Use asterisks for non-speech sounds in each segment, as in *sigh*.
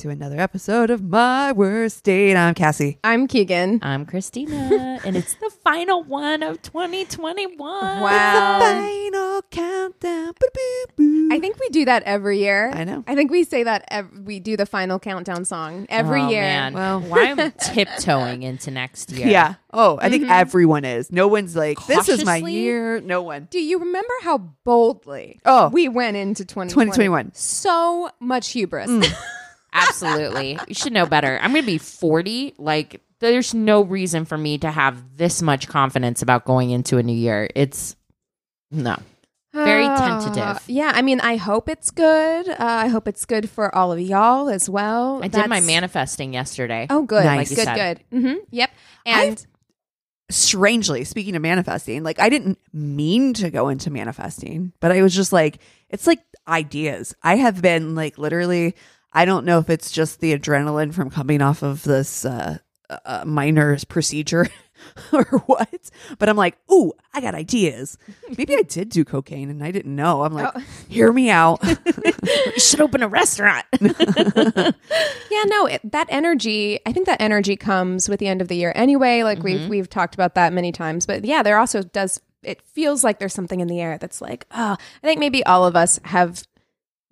To another episode of My Worst Date. I'm Cassi. I'm Keegan. I'm Christina, and it's the final one of 2021. Wow. Final countdown. I think we do that every year. I know. I think we say that ev- we do the final countdown song every Oh, year. Man. Well- why I'm *laughs* tiptoeing into next year? Yeah. Oh, I think mm-hmm. everyone is. No one's like, this is my Cautiously? year. No one. Do you remember how boldly Oh. we went into 2020? 2021. So much hubris. Mm. *laughs* absolutely. You should know better. I'm going to be 40. Like, there's no reason for me to have this much confidence about going into a new year. It's no. Very Uh, tentative. yeah, I mean, I hope it's good. Uh, I hope it's good for all of y'all as well. I did my manifesting yesterday. Oh, good. Nice. Like good, said. good. hmm Yep. And Strangely, speaking of manifesting, like I didn't mean to go into manifesting, but I was just like, it's like ideas. I have been like literally, I don't know if it's just the adrenaline from coming off of this uh, uh, minor procedure *laughs* or what, but I'm like, ooh, I got ideas. Maybe I did do cocaine and I didn't know. I'm like, Oh. *laughs* hear me out. You *laughs* should open a restaurant. Yeah, no, it, that energy, I think that energy comes with the end of the year anyway. Like we've we've talked about that many times. But yeah, there also does it feels like there's something in the air that's like, oh, I think maybe all of us have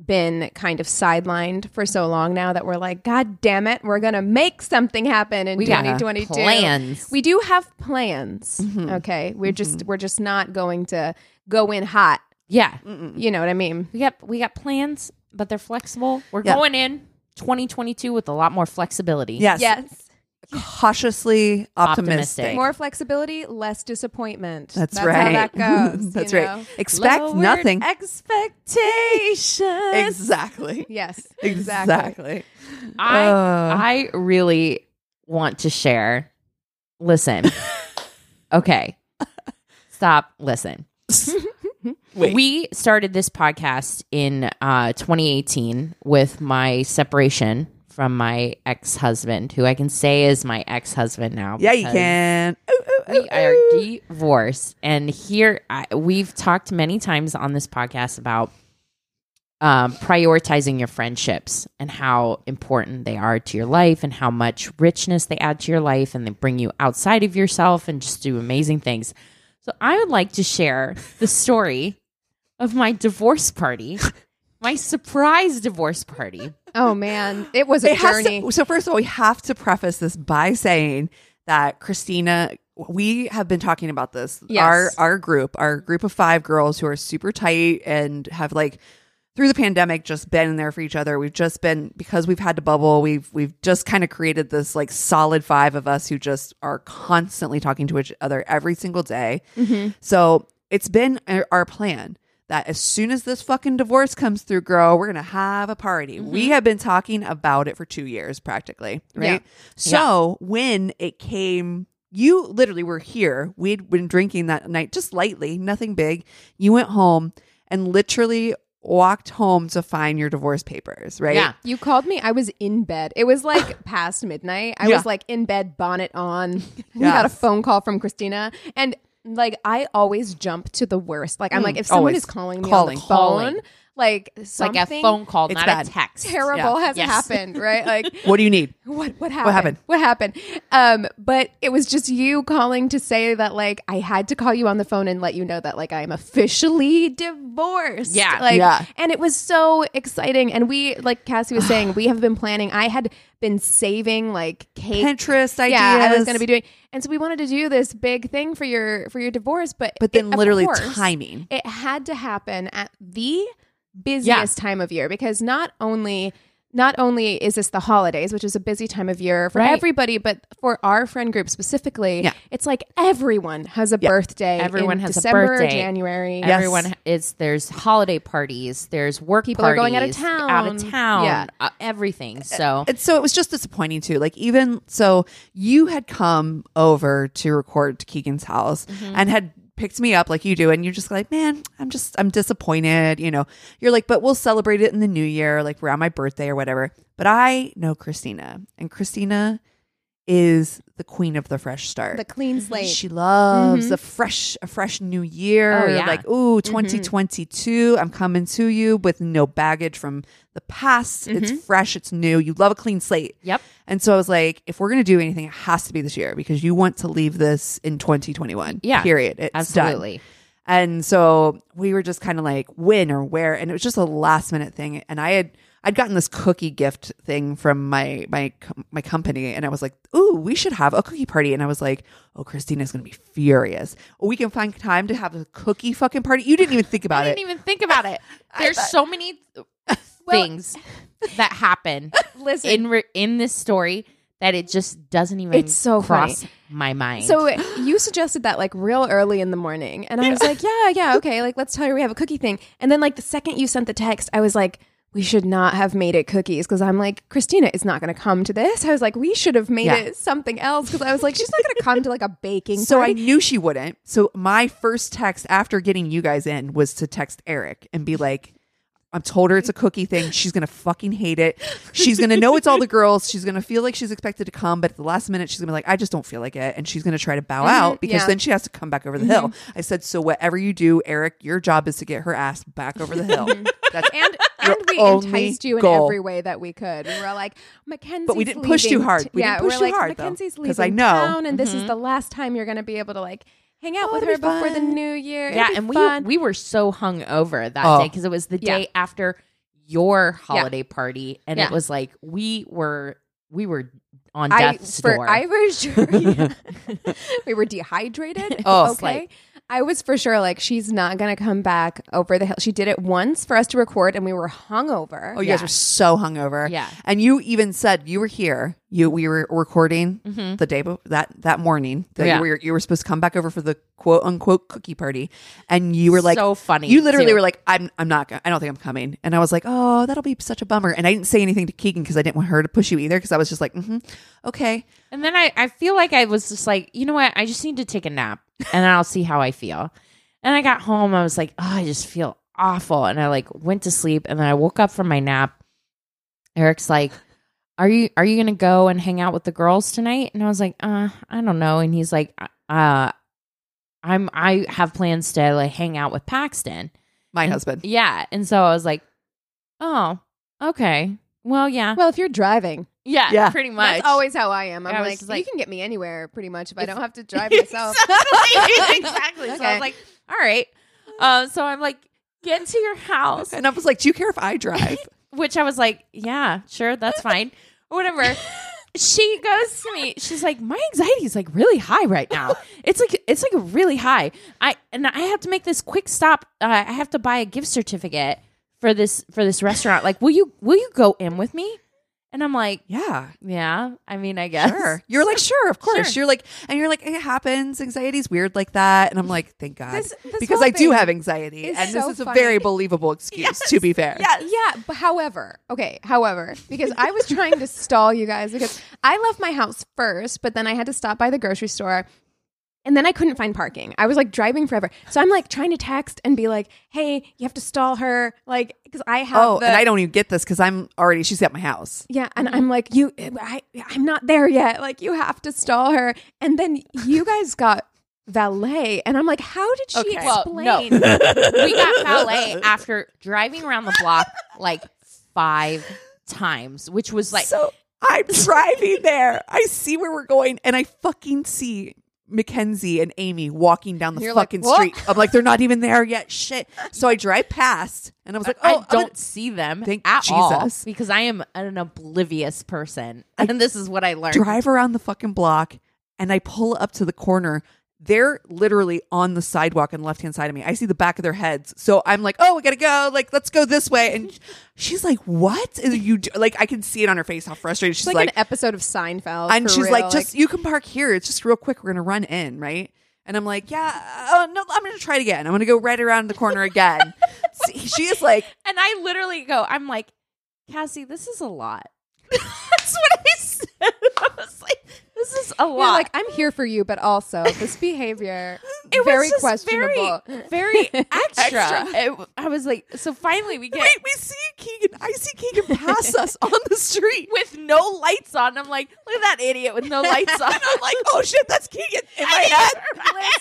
been kind of sidelined for so long now that we're like, God damn it, we're gonna make something happen in We got 2022. plans. We do have plans. Mm-hmm. Okay. We're just mm-hmm. we're just not going to go in hot. yeah. You know what I mean? We got we got plans, but they're flexible. We're Yeah. going in 2022 with a lot more flexibility. yes. Yes. Cautiously optimistic. Optimistic. More flexibility, less disappointment. That's, That's right. How that *laughs* goes. That's you right. know? Expect Lowered nothing. Expectations. exactly. Yes. *laughs* Exactly. Exactly. I Uh. I really want to share. Listen. *laughs* okay. Stop. Listen. Wait. We started this podcast in uh, 2018 with my separation from my ex husband, who I can say is my ex husband now. Yeah, you can. Ooh, ooh, ooh, We are divorced, and here I, we've talked many times on this podcast about um, prioritizing your friendships and how important they are to your life, and how much richness they add to your life, and they bring you outside of yourself and just do amazing things. So, I would like to share the story of my divorce party, my surprise divorce party. Oh man, it was a It journey. to- so first of all, we have to preface this by saying that Christina, we have been talking about this. Yes. Our our group, our group of five girls who are super tight and have like through the pandemic just been there for each other. We've just been because we've had to bubble. We've we've just kind of created this like solid five of us who just are constantly talking to each other every single day. Mm-hmm. So it's been our plan that as soon as this fucking divorce comes through, girl, we're gonna have a party. Mm-hmm. We have been talking about it for two years practically, right? So when it came, you literally were here. We'd been drinking that night, just lightly, nothing big. You went home and literally walked home to find your divorce papers, right? Yeah. You called me. I was in bed. It was like *laughs* past midnight. I Yeah. was like in bed, bonnet on. *laughs* We got a phone call from Christina, and like I always jump to the worst. Like I'm like, mm. if someone always. is calling me Calling. on the phone, Calling. Like Like something a phone call, It's not bad. a text. terrible Yeah. has Yes. happened, right? Like *laughs* What do you need? what what happened? happened? What happened? Um, but it was just you calling to say that like I had to call you on the phone and let you know that like I am officially divorced. Yeah. Like Yeah. and it was so exciting. And we like Cassi was *sighs* saying, we have been planning. I had been saving like cake Pinterest ideas. yeah, I was going to be doing, and so we wanted to do this big thing for your for your divorce, but But then it- literally course, timing. it had to happen at the busiest time of year because not only not only is this the holidays, which is a busy time of year for Right. everybody, but for our friend group specifically, Yeah. it's like everyone has a birthday. Everyone in has a December or birthday. January. Yes. Everyone is there's holiday parties, there's work People are going out of parties, out of town. town, Yeah. uh, everything. So And so it was just disappointing too. Like even so, you had come over to record to Keegan's house and had picked me up like you do, and you're just like, man, I'm just I'm disappointed. You know, you're like, but we'll celebrate it in the new year, like around my birthday or whatever. But I know Christina, and Christina is the queen of the fresh start. The clean mm-hmm. slate. She loves Mhm. a fresh, a fresh new year. Oh, yeah. Like, ooh, mm-hmm. 2022. I'm coming to you with no baggage from the past. It's mm-hmm. fresh. It's new. You love a clean slate. Yep. And so I was like, if we're going to do anything, it has to be this year because you want to leave this in 2021. Yeah. Period. It's done. And so we were just kind of like, when or where? And it was just a last minute thing. And I had, I'd gotten this cookie gift thing from my my my company, and I was like, "Ooh, we should have a cookie party." And I was like, "Oh, Christina's gonna be furious. We can find time to have a cookie fucking party." You didn't even think about it. I didn't even think about it. *laughs* There's so many *laughs* things that happen *laughs* Listen, in re- in this story that it just doesn't even It's so cross my mind. So you suggested that like real early in the morning, and I was like, yeah, yeah, okay, like let's tell her we have a cookie thing. And then like the second you sent the text, I was like, we should not have made it cookies because I'm like, Christina is not going to come to this. I was like, we should have made Yeah. it something else because I was like, she's not going to come to like a baking. *laughs* So I knew she wouldn't. So my first text after getting you guys in was to text Eric and be like, I've told her it's a cookie thing. She's gonna fucking hate it. She's gonna know it's all the girls. She's gonna feel like she's expected to come, but at the last minute she's gonna be like, I just don't feel like it, and she's gonna try to bow mm-hmm. out because yeah. then she has to come back over the hill. Mm-hmm. I said, so whatever you do, Eric, your job is to get her ass back over the hill. Mm-hmm. *laughs* That's and and we enticed you in goal. every way that we could. We were like, Mackenzie, But we didn't push too hard. We yeah, didn't push we're too like, hard, though, Mackenzie's 'cause leaving I know. town, and this is the last time you're going to be able to like hang out Oh, with her be before the new year. yeah, It'll be and we fun. we were so hung over that Oh. day because it was the Yeah. day after your holiday party, and Yeah. it was like we were we were on I, death's for door. I was *laughs* sure yeah. *laughs* we were dehydrated. Oh, okay. like- I was for sure like she's not gonna come back over the hill. She did it once for us to record, and we were hungover. Oh, you guys Yeah. were so hungover. Yeah. And you even said you were here. You we were recording the day be- that that morning that Yeah. you were you were supposed to come back over for the quote unquote cookie party, and you were like So funny, You literally too. were like, I'm I'm not. I don't think I'm coming. And I was like, Oh, that'll be such a bummer. And I didn't say anything to Keegan because I didn't want her to push you either because I was just like, mm-hmm, okay. And then I, I feel like I was just like, you know what? I just need to take a nap and then I'll see how I feel. And I got home, I was like, oh, I just feel awful. And I like went to sleep and then I woke up from my nap. Eric's like, Are you are you gonna go and hang out with the girls tonight? And I was like, uh, I don't know. And he's like, uh I'm I have plans to like hang out with Paxton. My And- husband. Yeah. And so I was like, Oh, okay. Well, yeah. Well, if you're driving, yeah, Yeah. pretty much. that's always how I am. I'm I was like, just like- you can get me anywhere pretty much if I don't have to drive myself. *laughs* exactly. *laughs* exactly. So I Okay. was like, all right. Uh, so I'm like, get to your house, And I was like, Do you care if I *laughs* drive? which I was like, yeah, sure, that's fine, whatever. She goes to me. She's like, my anxiety is like really high right now. It's like it's like really high. I and I have to make this quick stop. Uh, I have to buy a gift certificate for this for this restaurant. Like, will you will you go in with me? And I'm like, yeah. yeah. I mean, I guess. Sure. You're like, sure, of course. Sure. You're like, and you're like, it happens. Anxiety's weird like that. And I'm like, thank God. This- this because I do have anxiety. And this so is a very believable excuse, to be fair. Yeah, but however, okay, however, because I was trying to stall you guys because I left my house first, but then I had to stop by the grocery store. And then I couldn't find parking. I was like driving forever. So I'm like trying to text and be like, hey, you have to stall her. Like, because I have. Oh, the, and I don't even get this because I'm already, she's at my house. Yeah. And mm-hmm. I'm like, you, I, I'm not there yet. Like, you have to stall her. And then you guys got valet. And I'm like, how did she Okay. Well, no. explain? *laughs* we got valet after driving around the block like five times, which was like so I'm driving there. I see where we're going, and I fucking see Mackenzie and Amy walking down the You're like, fucking "What?" street. I'm like, they're not even there yet. Shit. So I drive past, and I was like, oh, I don't see them Thank at all Jesus. because I am an oblivious person, *laughs* and this is what I learned. drive around the fucking block and I pull up to the corner. They're literally on the sidewalk on the left hand side of me. I see the back of their heads. So I'm like, oh, we gotta go. Like, let's go this way. And *laughs* she's like, what? And you do- like, I can see it on her face how frustrated she's like, like. an episode of Seinfeld. and for she's real, like, just you can park here. It's just real quick. We're gonna run in, right? And I'm like, yeah, uh, no, I'm gonna try it again. I'm gonna go right around the corner again. *laughs* See, she is like, And I literally go, I'm like, Cassi, this is a lot. *laughs* That's what I said. I was like, this is a You're lot. like, I'm here for you, but also this *laughs* behavior it very was just questionable. very, very *laughs* extra. Extra. It- I was like, so finally we get wait, we see Keegan. I see Keegan pass us *laughs* on the street. with no lights on. I'm like, look at that idiot with no lights on. I'm like, oh shit, that's Keegan in my head.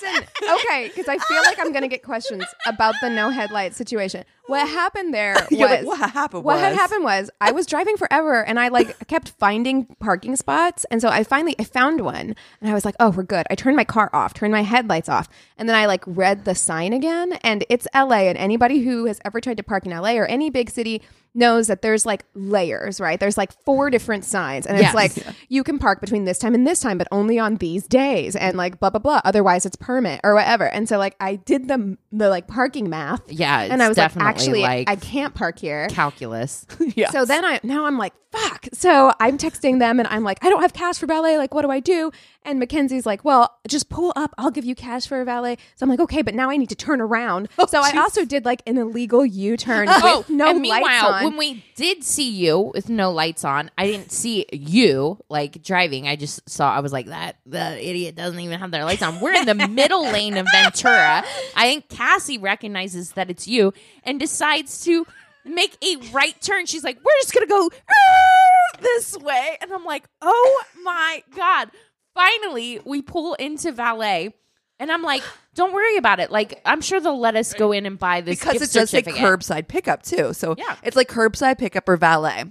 Listen, okay, because I feel like I'm gonna get questions about the no headlight situation. What happened there *laughs* was like, what happened? what had happened was I was driving forever and I like *laughs* kept finding parking spots. And so I finally I found one and I was like oh we're good. I turned my car off turned my headlights off. And then I like read the sign again. And it's LA and anybody who has ever tried to park in LA or any big city knows that there's like layers right there's like four different signs and Yes. it's like you can park between this time and this time but only on these days and like blah blah blah otherwise it's permit or whatever and so like I did the the like parking math Yeah, and I was like actually like I can't park here calculus. *laughs* Yeah. so then I now I'm like, fuck. So I'm texting them and I'm like, I don't have cash for ballet. Like, what do I do? And Mackenzie's like, well, just pull up. I'll give you cash for a valet. So I'm like, okay, but now I need to turn around. so I also did like an illegal U-turn *laughs* Oh, with no and meanwhile, when we did see you with no lights on, I didn't see you like driving. I just saw. I was like, that the idiot doesn't even have their lights on. We're in the middle *laughs* lane of Ventura. I think Cassi recognizes that it's you and decides to make a right turn. She's like, we're just gonna go "Er," this way, and I'm like, oh my god! Finally, we pull into valet. And I'm like, don't worry about it. Like, I'm sure they'll let us go in and buy this because gift it does say curbside pickup too. So Yeah. it's like curbside pickup or valet.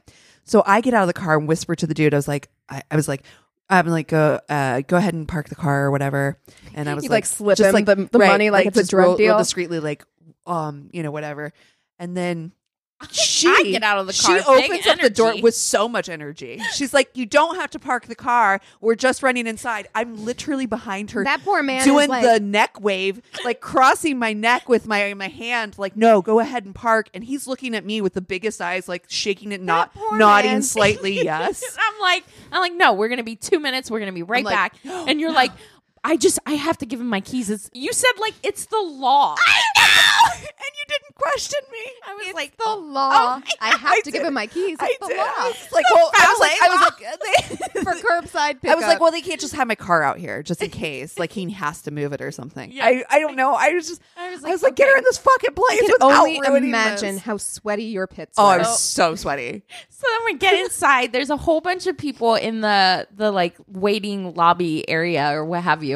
So I get out of the car and whisper to the dude. I was like, I, I was like, I'm like, go, uh, go ahead and park the car or whatever. And I was You, like, like, slip just like the- the money like it's a drug real- real deal? discreetly, like, um, you know, whatever. And then she I get out of the car, She opens up the door with so much energy. She's like, "You don't have to park the car. We're just running inside." I'm literally behind her. That poor man doing like- the neck wave, like crossing my neck with my my hand, like, "No, go ahead and park." And he's looking at me with the biggest eyes, like shaking it, not nodding man. *laughs* slightly, yes. I'm like, I'm like, no, we're gonna be two minutes. We're gonna be right like, back. *gasps* And you're like, I just, I have to give him my keys. It's, you said like it's the law. I know, and you didn't question me. I was like, the oh, law. oh, I have I to give him my keys. I the did. law. Like, well, I was like, I was like, *laughs* for *laughs* curbside pickup. I was like, well, they can't just have my car out here just in *laughs* case, like he has to move it or something. Yeah. I, I don't know. I was just, I was like, I was like, like, get her in this fucking place I can only imagine this. how sweaty your pits are. Oh, were. I was so sweaty. So then we get inside. There's a whole bunch of people in the the like waiting lobby area or what have you.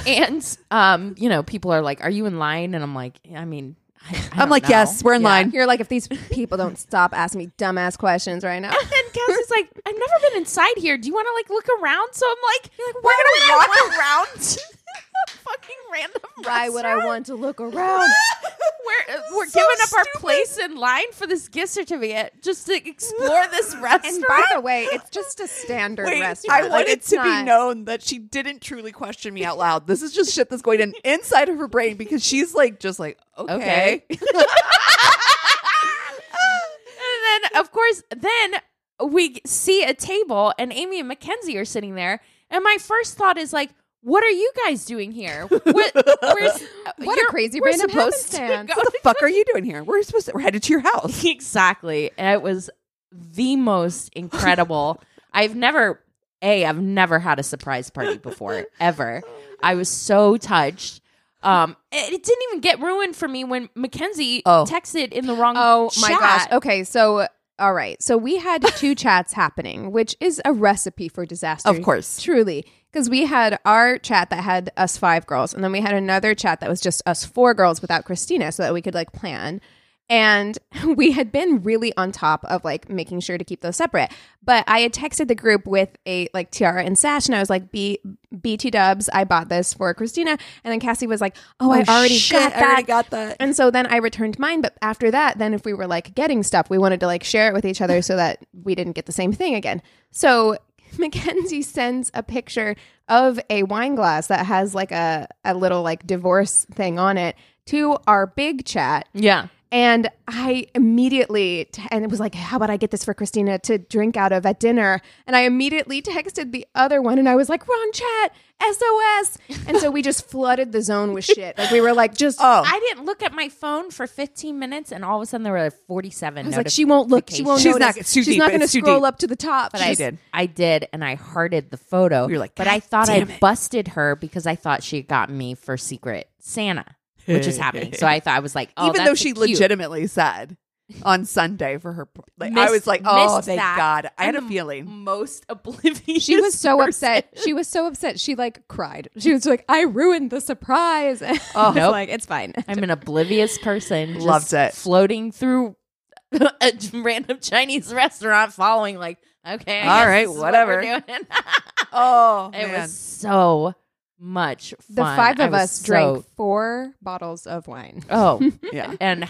*laughs* And um, you know, people are like, "Are you in line?" And I'm like, "I mean, I, I I'm don't like, know." yes, we're in Yeah. line. You're like, if these people don't stop asking me dumbass questions right now. And then Cassi's like, I've never been inside here. Do you want to like look around? So I'm like, like we're gonna walk around a *laughs* fucking random. Why would I want to look around? *laughs* We're we're So giving up our place in line for this gift certificate just to explore *laughs* this restaurant. And by the way, it's just a standard Wait, restaurant. I Like, wanted it's to not- be known that she didn't truly question me out loud. This is just shit that's going in inside of her brain because she's like, just like, okay. Okay. *laughs* and then of course, then we see a table and Amy and Mackenzie are sitting there, and my first thought is like. What are you guys doing here? What, where's, *laughs* What a crazy we're random supposed to what the fuck are you doing here? We're supposed to, we're headed to your house. *laughs* exactly. And it was the most incredible. *laughs* I've never, a, I've never had a surprise party before ever. I was so touched. Um, it, it didn't even get ruined for me when Mackenzie Oh. texted in the wrong. Oh my chat. gosh. Okay, so all right. So we had two chats happening, which is a recipe for disaster. Of course. Truly. Because we had our chat that had us five girls, and then we had another chat that was just us four girls without Christina so that we could like plan. And *laughs* we had been really on top of like making sure to keep those separate. But I had texted the group with a like tiara and sash, and I was like, B BT dubs, I bought this for Christina. And then Cassi was like, Oh, I oh, already shit, got I already got that. And so then I returned mine. But after that, then if we were like getting stuff, we wanted to like share it with each other so that we didn't get the same thing again. So *laughs* Mackenzie sends a picture of a wine glass that has like a, a little like divorce thing on it to our big chat. Yeah. And I immediately, t- and it was like, how about I get this for Christina to drink out of at dinner? And I immediately texted the other one and I was like, wrong chat, SOS. And so we just flooded the zone with shit. Like we were like, just, Oh, I didn't look at my phone for 15 minutes, and all of a sudden there were like 47. I was like, she won't look, she won't She's notice. not- She's deep, not going to scroll deep. up to the top. But I did. I did, and I hearted the photo. You're like, but I thought I it." busted her because I thought she had gotten me for Secret Santa, which is *laughs* happening. So I thought I was like, oh, even though she cute. legitimately said on Sunday for her, like, I was like, oh, thank that. God. I had a I'm feeling. most oblivious. She was so person. upset. *laughs* She was so upset. She like cried. She was like, I ruined the surprise. *laughs* Was Nope. like, it's fine. I'm an oblivious person. just Loved it. Floating through a random Chinese restaurant, following like, okay, all right, All guess right, this is what whatever. doing. Oh, it man. was so much fun. The five of us so- drank four bottles of wine. Oh, *laughs* yeah. and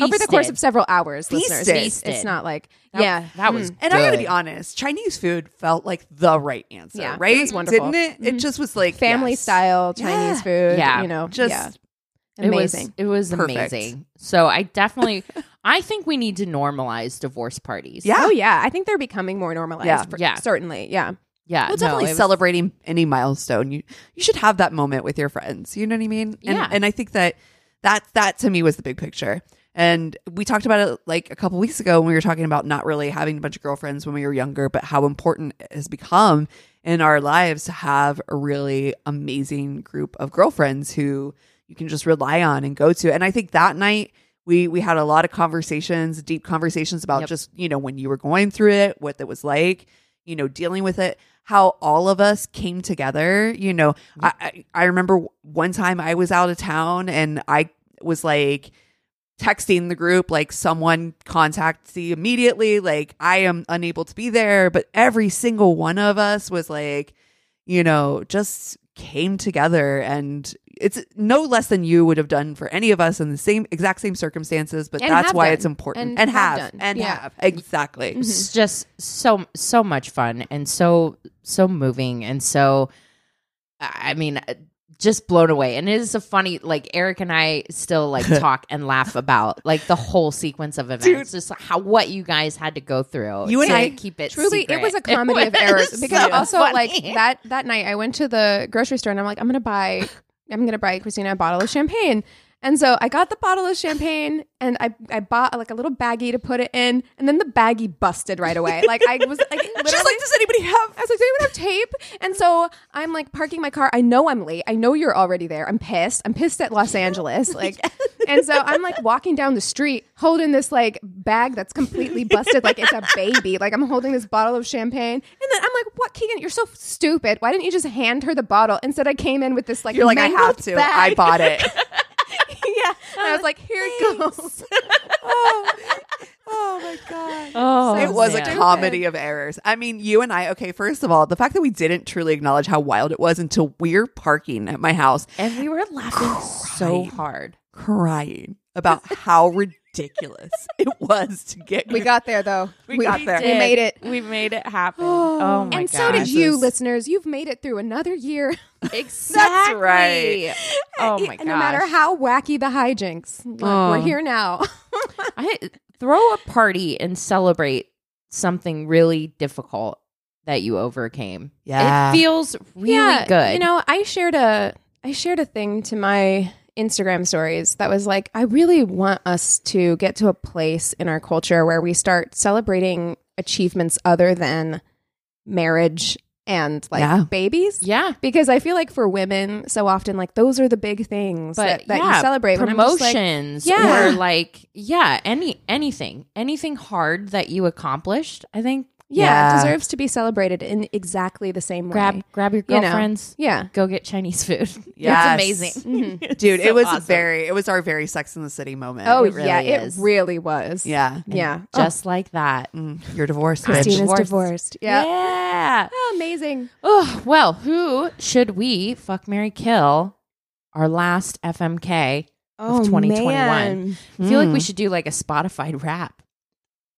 Over the course of several hours, listeners. Feasted. It's, it's not like, That- yeah. that was Mm. And I got to be honest, Chinese food felt like the right answer, Yeah, it right? was wonderful. Didn't it? It just was like family yes. style Chinese Yeah. food. Yeah. You know, Just yeah. It was- amazing. It was, amazing. So I definitely, I think we need to normalize divorce parties. Yeah. Oh yeah, I think they're becoming more normalized. Yeah. for- Yeah. certainly. Yeah, yeah. Well, no, definitely it was- celebrating any milestone. You you should have that moment with your friends. You know what I mean? And, Yeah. And I think that that that to me was the big picture. And we talked about it like a couple weeks ago when we were talking about not really having a bunch of girlfriends when we were younger, but how important it has become in our lives to have a really amazing group of girlfriends who you can just rely on and go to. And I think that night we we had a lot of conversations, deep conversations about Yep. just, you know, when you were going through it, what it was like, you know, dealing with it, how all of us came together. You know, mm-hmm. I, I, I remember one time I was out of town and I was like texting the group, like, someone contacts you immediately. Like, I am unable to be there. But every single one of us was like, you know, just came together and it's no less than you would have done for any of us in the same exact same circumstances but And that's why done. it's important. And and, have have, and Yeah. have. Exactly. It's just so so much fun and so so moving and so I mean uh, just blown away. And it is a funny like Eric and I still like *laughs* talk and laugh about like the whole sequence of events. Just how what you guys had to go through You and to I- keep it Truly, secret. it was a *laughs* comedy of errors because so also funny. like that that night I went to the grocery store and I'm like I'm gonna buy I'm gonna buy Christina a bottle of champagne. And so I got the bottle of champagne and I, I bought like a little baggie to put it in, and then the baggie busted right away. Like I was like, *laughs* She's like, does anybody have? I was like, does anyone have tape? And so I'm like parking my car. I know I'm late. I know you're already there. I'm pissed. I'm pissed at Los Angeles. Like, *laughs* and so I'm like walking down the street holding this like bag that's completely busted, like it's a baby. Like I'm holding this bottle of champagne, and then I'm like, "What, Keegan? You're so stupid. Why didn't you just hand her the bottle?" Instead, I came in with this like You're like, I have to. bag. I bought it. *laughs* *laughs* yeah, and I was like, "Here it goes." *laughs* oh, oh my god. oh it was a comedy of errors. I mean, you and I, okay, first of all, the fact that we didn't truly acknowledge how wild it was until we're parking at my house and we were laughing so hard crying about how *laughs* ridiculous *laughs* it was to get We got there though. We got there. We made it. we made it happen *sighs* oh my and so did you, This listeners. You've made it through another year. *laughs* exactly right. oh my god No matter how wacky the hijinks, look, Oh. we're here now. *laughs* I throw a party and celebrate something really difficult that you overcame. Yeah. It feels really yeah, good. You know, I shared a I shared a thing to my Instagram stories that was like, I really want us to get to a place in our culture where we start celebrating achievements other than marriage and like Yeah. babies. yeah. Because I feel like for women, so often like those are the big things But that, that yeah, you celebrate. when I'm like, promotions Yeah. or like yeah, any anything. Anything hard that you accomplished, I think yeah, Yeah. it deserves to be celebrated in exactly the same grab way. grab grab your You know. girlfriends, Yeah. go get Chinese food. Yeah, *laughs* It's amazing. *laughs* Dude, So it was awesome. very it was our very Sex in the City moment. Oh It really yeah, is. it really was. yeah. Yeah. just like that. Mm, you're divorced, bitch. Christina's divorced. divorced. Yeah. yeah. Oh, amazing. Oh, well, who should we fuck Mary Kill? Our last FMK Oh, 2021. man. I feel like we Mm. should do like a Spotify rap.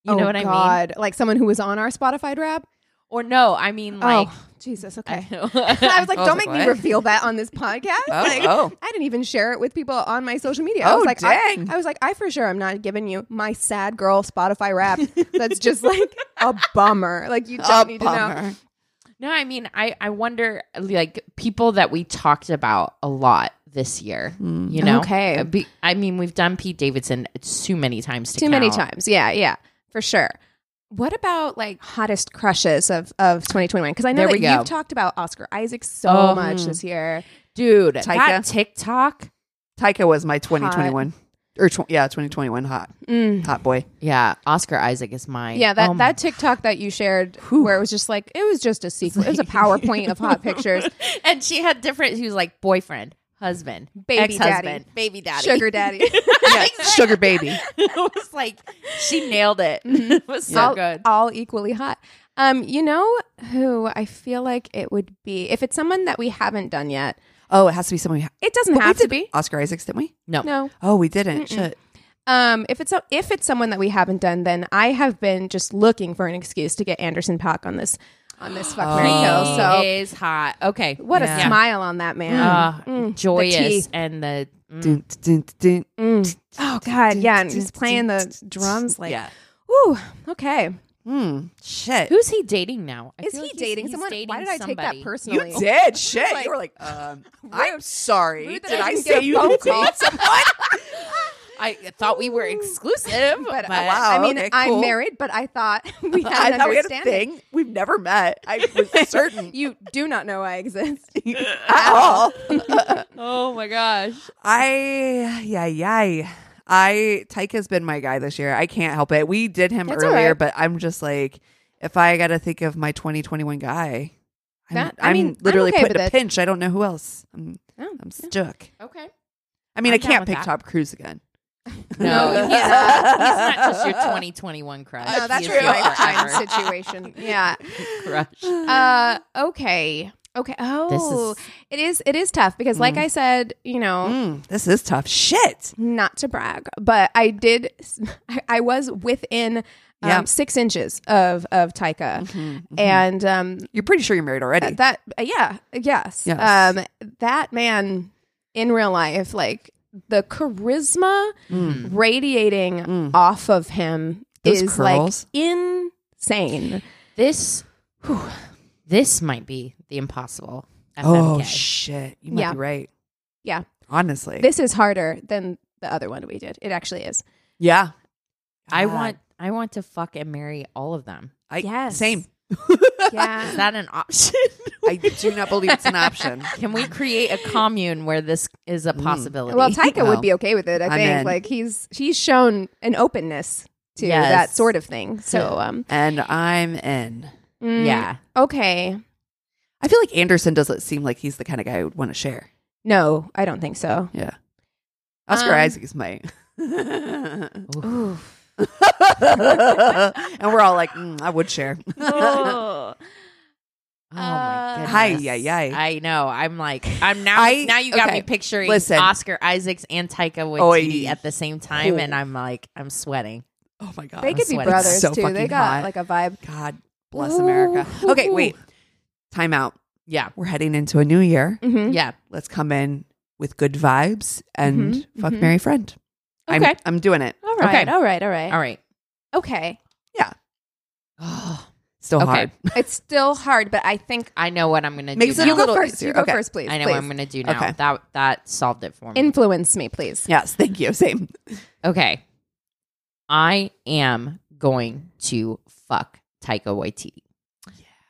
You oh, know what I mean? God. Like someone who was on our Spotify rap. Or no, I mean oh, like oh, Jesus. Okay. I. *laughs* I was like, *laughs* I was don't like, make me reveal that on this podcast. *laughs* Oh, Like, oh. I didn't even share it with people on my social media. I Oh, was like, I- dang. I, was like, I for sure am not giving you my sad girl Spotify rap. That's just like a bummer. Like you don't A need to know. No, I mean, I I wonder like people that we talked about a lot this year. Hmm. You know, Okay. Be- I mean, we've done Pete Davidson too many times. To Too many times. Yeah, yeah, for sure. What about like hottest crushes of of 2021? Because I know There that we go. you've talked about Oscar Isaac so Oh, much mm. this year. dude. Taika? That TikTok, Taika was my 2021 or tw- yeah, 2021 hot Mm. hot boy. yeah. Oscar Isaac is mine. Yeah, that Oh my- that TikTok that you shared where it was just like it was just a sequence. It was a *laughs* PowerPoint of hot pictures. *laughs* and she had different. She was like boyfriend, husband, Baby ex-husband, daddy. baby daddy, Sugar daddy. *laughs* Yeah, *laughs* sugar baby. *laughs* it was like she nailed it. it was so all, good. all equally hot. Um, you know who I feel like it would be if it's someone that we haven't done yet. Oh, it has to be someone. We ha- It doesn't But we have to be. Oscar Isaacs, didn't we? No, No. Oh, we didn't. Shit. Um, if it's a, if it's someone that we haven't done, then I have been just looking for an excuse to get Anderson Paak on this on this fuck Mary Oh. kill. So is hot. Okay, what Yeah. a smile on that man. uh, Mm, joyous tea. and the mm. Mm. Oh God, yeah, and he's playing the drums like, yeah. ooh, okay. Hmm. Shit. Who's he dating now? I Is feel he like dating he's someone? dating Why did I take that somebody. you personally? did *laughs* shit. Like- you were like, um, I'm sorry. Did I I say you phone someone? *laughs* I thought we were exclusive, *laughs* But, but, uh, wow. I mean, okay, I'm cool. married, but I thought *laughs* we *laughs* had I an thought we had a understanding. thing. We've never met. I was certain You do not know I exist. at all. oh my gosh, I yeah yeah. I Taika's been my guy this year. I can't help it. We did him That's earlier, right. but I'm just like, if I got to think of my 2021 guy, I'm, That- I I'm mean, I'm literally okay put in with a it. pinch. I don't know who else. I'm, Oh, I'm stuck. okay. I mean, I'm I can't pick that. Tom Cruise again. No, he's not, he's not just your *laughs* 2021 crush. No, that's your lifetime situation. *laughs* Yeah. crush. Uh, okay. Okay. Oh, is- it is. It is tough because, like I said, you know, Mm, this is tough. Shit. not to brag, but I did. I, I was within um, Yeah. six inches of of Taika, Mm-hmm, and um, You're pretty sure you're married already. that uh, yeah, yes, Yes. um, that man in real life, like the charisma radiating off of him Mm. Those is curls. like insane. This, whew, this might be the impossible. oh shit. You might Yeah. be right. Yeah, Honestly. this is harder than the other one we did. It actually is. yeah. I want, I want to fuck and marry all of them. I, Yes. Same. Yeah. Is that an option? *laughs* I do not believe it's an option. Can we create a commune where this is a possibility? Well, Taika Well, would be okay with it. I I'm think in. like he's he's shown an openness to Yes. that sort of thing. So um, and I'm in. mm, yeah. okay. I feel like Anderson doesn't seem like he's the kind of guy I would want to share. No, I don't think so. Yeah. Oscar Um, Isaac's might. *laughs* Ooh. *laughs* and we're all like, mm, I would share. *laughs* *laughs* Oh. Oh my Uh, goodness. Hi, yeah, yeah. I know. I'm like, I'm now. I- now you got okay, me picturing listen. Oscar Isaacs and Taika Oy. Waititi at the same time, Cool. and I'm like, I'm sweating. Oh my god. They could be brothers So too. They got hot. like a vibe. God bless America. Okay, wait. Time out. Yeah, We're heading into a new year. Mhm. yeah. Let's come in with good vibes and Mhm, fuck mhm. Mary Friend. I'm, Okay. I'm doing it. All right. Okay. All right. All right. All right. Okay. Yeah. Oh, Still Okay. hard. *laughs* It's still hard, but I think I know what I'm gonna Makes do. it you a now. go little first. easier. You go Okay. first, please. I know please. what I'm gonna do now. Okay. That that solved it for me. Influence me, please. Yes, thank you. Same. okay, I am going to fuck Taika Waititi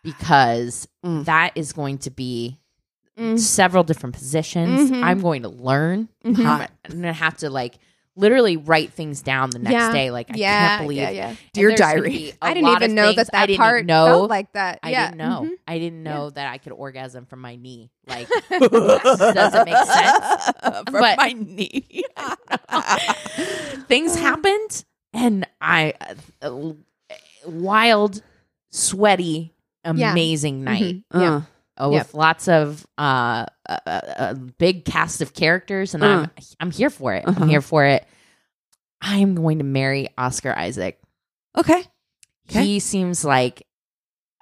because Mm. that is going to be Mm. several different positions. Mhm. I'm going to learn. Mhm. Hot. I'm gonna have to like literally write things down the next Yeah. day. Like I yeah, can't believe. Yeah, yeah. And Dear diary. *laughs* I didn't even know that that I didn't part know. felt like that. I didn't know. Mhm. I didn't know that I could orgasm from my knee. Like *laughs* *laughs* doesn't make sense. From But- my knee. Things happened, and I uh, wild, sweaty, Yeah. amazing night. Mhm. Yeah. Uh, uh, with lots of uh, a, a, a big cast of characters, and I'm I'm here for it. Uh-huh. I'm here for it. I am going to marry Oscar Isaac. okay. Okay. He seems like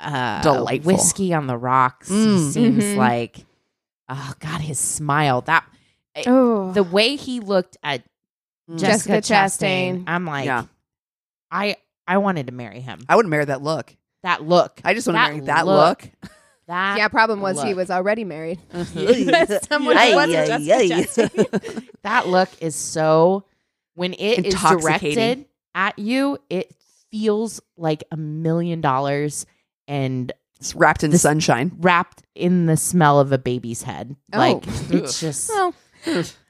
uh, Delightful. whiskey on the rocks. He Mm. seems Mhm. like, oh God, his smile. That Oh, the way he looked at Mm. Jessica, Jessica Chastain, Chastain. I'm like, Yeah. I I wanted to marry him. I wouldn't marry that look. That look, I just want to marry that look. look. That yeah. Problem was he was already married. *laughs* *laughs* Someone who wasn't Jessica Chastain. *laughs* that look is so when it is directed at you, it feels like a million dollars and It's wrapped in This- sunshine. wrapped in the smell of a baby's head. Oh. Like it's just Well,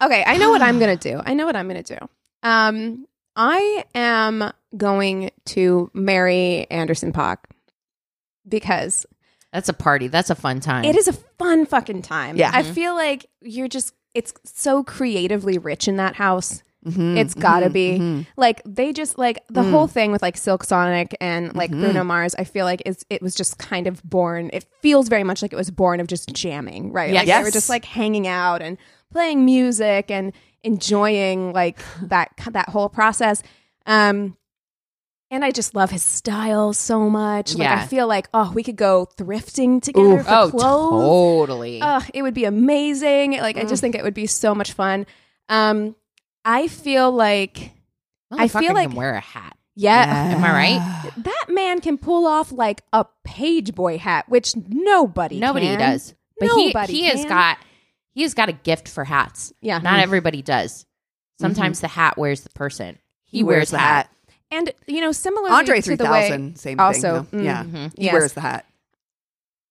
okay, I know what I'm gonna do. I know what I'm gonna do. Um, I am going to marry Anderson Paak because that's a party. That's a fun time. it is a fun fucking time. Yeah. I feel like you're just it's so creatively rich in that house. Mhm, It's gotta mhm, be. mhm. Like they just like the Mm. whole thing with like Silk Sonic and like Mhm. Bruno Mars. I feel like is it was just kind of born. It feels very much like it was born of just jamming, right? Yes. Like they were just like hanging out and playing music and enjoying like that that whole process. Um, and I just love his style so much. Like Yeah. I feel like oh, we could go thrifting together Ooh. for oh, clothes. totally. Oh, it would be amazing. Like I just think it would be so much fun. Um, I feel like I feel Motherfucker like- can wear a hat. yeah, Am I right? *sighs* that man can pull off like a page boy hat, which nobody Nobody can. does. But Nobody he he has got he has got a gift for hats. Yeah, Not everybody does. Sometimes the hat wears the person. He, wears, the hat. And you know, similarly Andre to the way, same also, thing. though. yeah, Mhm. he yes. wears the hat.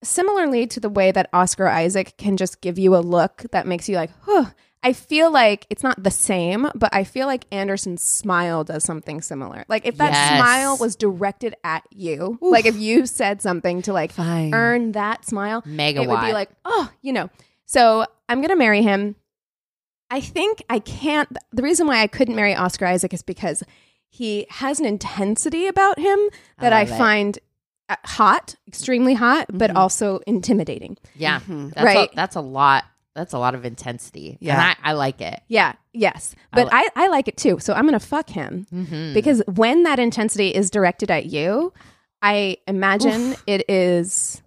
similarly to the way that Oscar Isaac can just give you a look that makes you like, huh. I feel like it's not the same, but I feel like Anderson's smile does something similar. Like if that Yes. smile was directed at you, like if you said something to like Fine. earn that smile, Megawatt. it would be like, oh, you know. So I'm gonna marry him. I think I can't. The reason why I couldn't marry Oscar Isaac is because he has an intensity about him that I, love it. find uh, hot, extremely hot, but Mhm. also intimidating. yeah. Mhm. That's Right. A, that's a lot. That's a lot of intensity. Yeah. And I, I like it. Yeah, yes, I but li- I, I like it too. So I'm gonna fuck him Mm-hmm. because when that intensity is directed at you, I imagine it is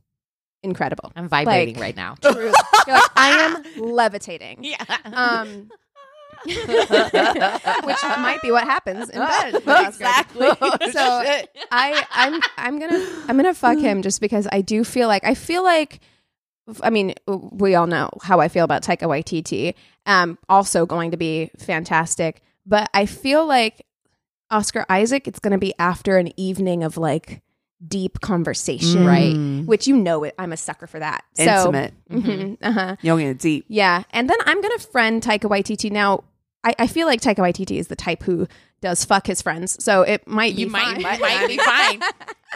incredible. I'm vibrating like- right now. Truly. Like, I *laughs* am levitating. yeah. Um, *laughs* which might be what happens in bed. *laughs* exactly. Oscar *laughs* Isaac. So I, I'm, I'm gonna, I'm gonna fuck him just because I do feel like I feel like, I mean, we all know how I feel about Taika Waititi. Um, also going to be fantastic, but I feel like Oscar Isaac. It's going to be after an evening of like deep conversation, Right. Mm. Which you know it. I'm a sucker for that. So, Intimate. mhm, uh-huh. Young and deep. Yeah, and then I'm gonna friend Taika Waititi. Now, I, I feel like Taika Waititi is the type who does fuck his friends, so it might be You might, fine. you might be *laughs* fine.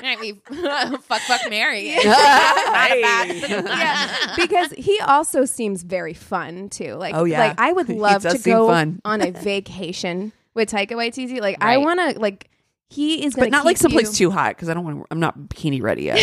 Might be *laughs* fuck, fuck, Mary. Hey. yeah, because he also seems very fun too. Like, Oh, yeah. like I would *laughs* love to go fun. on a vacation with Taika Waititi. Like, I want to like. He is, gonna but not like someplace you- too hot because I don't want. I'm not bikini ready yet.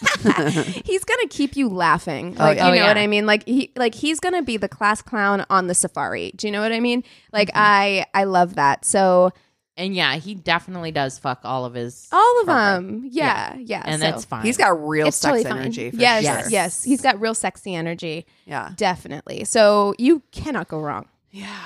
*laughs* he's gonna keep you laughing. Oh, Like yeah. you Oh, know what. I mean? Like he like he's gonna be the class clown on the safari. Do you know what I mean? Like Mm-hmm. I I love that. So And yeah, he definitely does fuck all of his. all of girlfriend. them. Yeah, yeah. And so that's fine. He's got real it's sex totally energy. For yes, sure. yes. He's got real sexy energy. Yeah. Definitely. So you cannot go wrong. Yeah.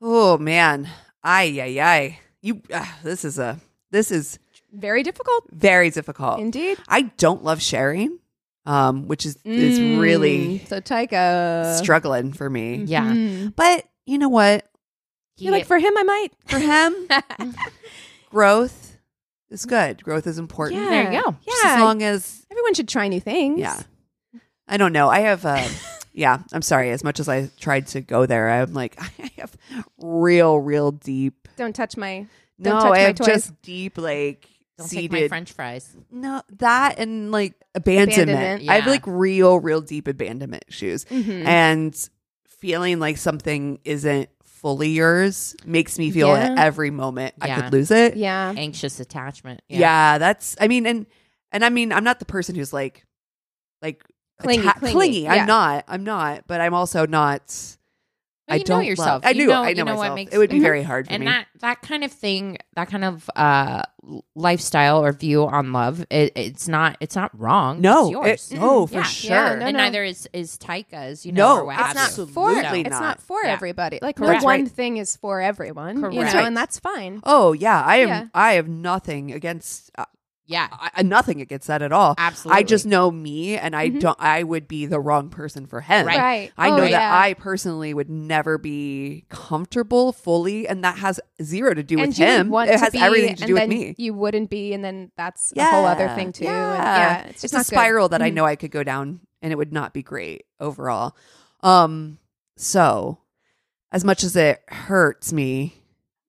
Oh man. Ay ay ay. You. Uh, this is a. This is Very difficult very difficult. indeed. I don't love sharing, um, which is is really Mm, so Taika. struggling for me. Yeah. Mhm. But you know what? He- You're like for him, I might. For him, *laughs* growth is good. Growth is important. Yeah. There you go. Just Yeah. as long as Everyone should try new things. yeah. I don't know. I have uh yeah, I'm sorry. As much as I tried to go there, I'm like *laughs* I have real, real deep Don't touch my. Don't No, touch I my have toys. just deep like Don't take my French fries. No, that and like abandonment. Abandonment. I have like real, real deep abandonment issues. Mhm. And feeling like something isn't fully yours makes me feel Yeah. at every moment I could lose it. yeah. Anxious attachment. Yeah. that's I mean, and and I mean, I'm not the person who's like like Clingy, atta- clingy, clingy. yeah. I'm not. I'm not, but I'm also not But I you know don't yourself. Love, I You know- I you know, know what myself. makes- it would be Mhm. very hard for and me. that that kind of thing that kind of uh lifestyle or view on love it, it's not it's not wrong no, it's yours it- no, for Yeah. sure. Yeah, no, and no. neither is is Taika's you No, know or what it's not for Absolutely it's not. not for Yeah. everybody. Like Correct. no one Right. thing is for everyone, you know, and that's fine. Oh yeah, I am. Yeah. I have nothing against. Uh, yeah I, I- nothing against that at all. absolutely I just know me, and I Mhm. don't. I would be the wrong person for him. Right. Right. I Oh, know that yeah. I personally would never be comfortable fully, and that has zero to do and with you him. want It to has be, everything to and do with then me. You wouldn't be, and then that's a whole other thing too. And Yeah, yeah, it's it's, a not good. spiral that I Mhm. know I could go down, and it would not be great overall. Um, so as much as it hurts me,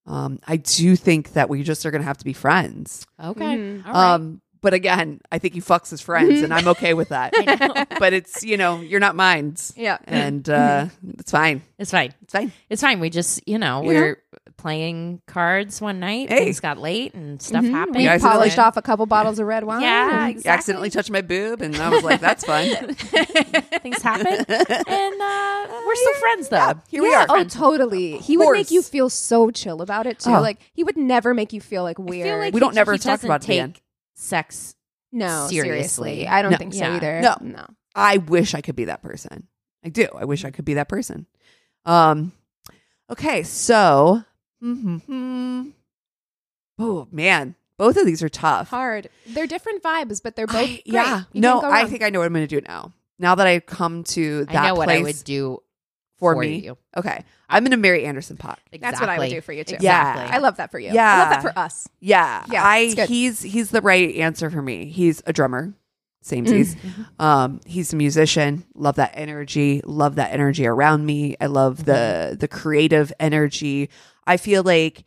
um, I do think that we just are going to have to be friends. okay Mhm. All right. Um, but again, I think he fucks his friends, and I'm okay with that. *laughs* I know. *laughs* but it's you know you're not mine, Yeah. and uh, it's fine. it's fine It's fine. it's fine we just you know You we're playing cards one night Hey. things got late and stuff Mhm. happened We You polished off a couple bottles of red wine. Yeah, and- You accidentally touched my boob, and I was like, "That's fun." *laughs* things happen and uh we're still friends though Yeah, here we are. Oh, totally. He would make you feel so chill about it too. Oh. Like he would never make you feel like weird. feel like We don't never he talk about take again. sex no, seriously. seriously. I don't No. think so Yeah. either. No. no. I wish I could be that person. I do. I wish I could be that person. Um. Okay, so. Hmm Oh man, both of these are tough. Hard. They're different vibes, but they're both I- great. yeah. You no, I think I know what I'm going to do now. Now that I've come to that I know what I would do for, for me. you. Okay, I'm going to marry Anderson Paak. that's what I would do for you too. Yeah. I love that for you. Yeah, I Yeah. love that for us. Yeah, Yeah, I he's he's the right answer for me. He's a drummer, same Mm. seas. Um, he's a musician. Love that energy. Love that energy around me. I love the the creative energy. I feel like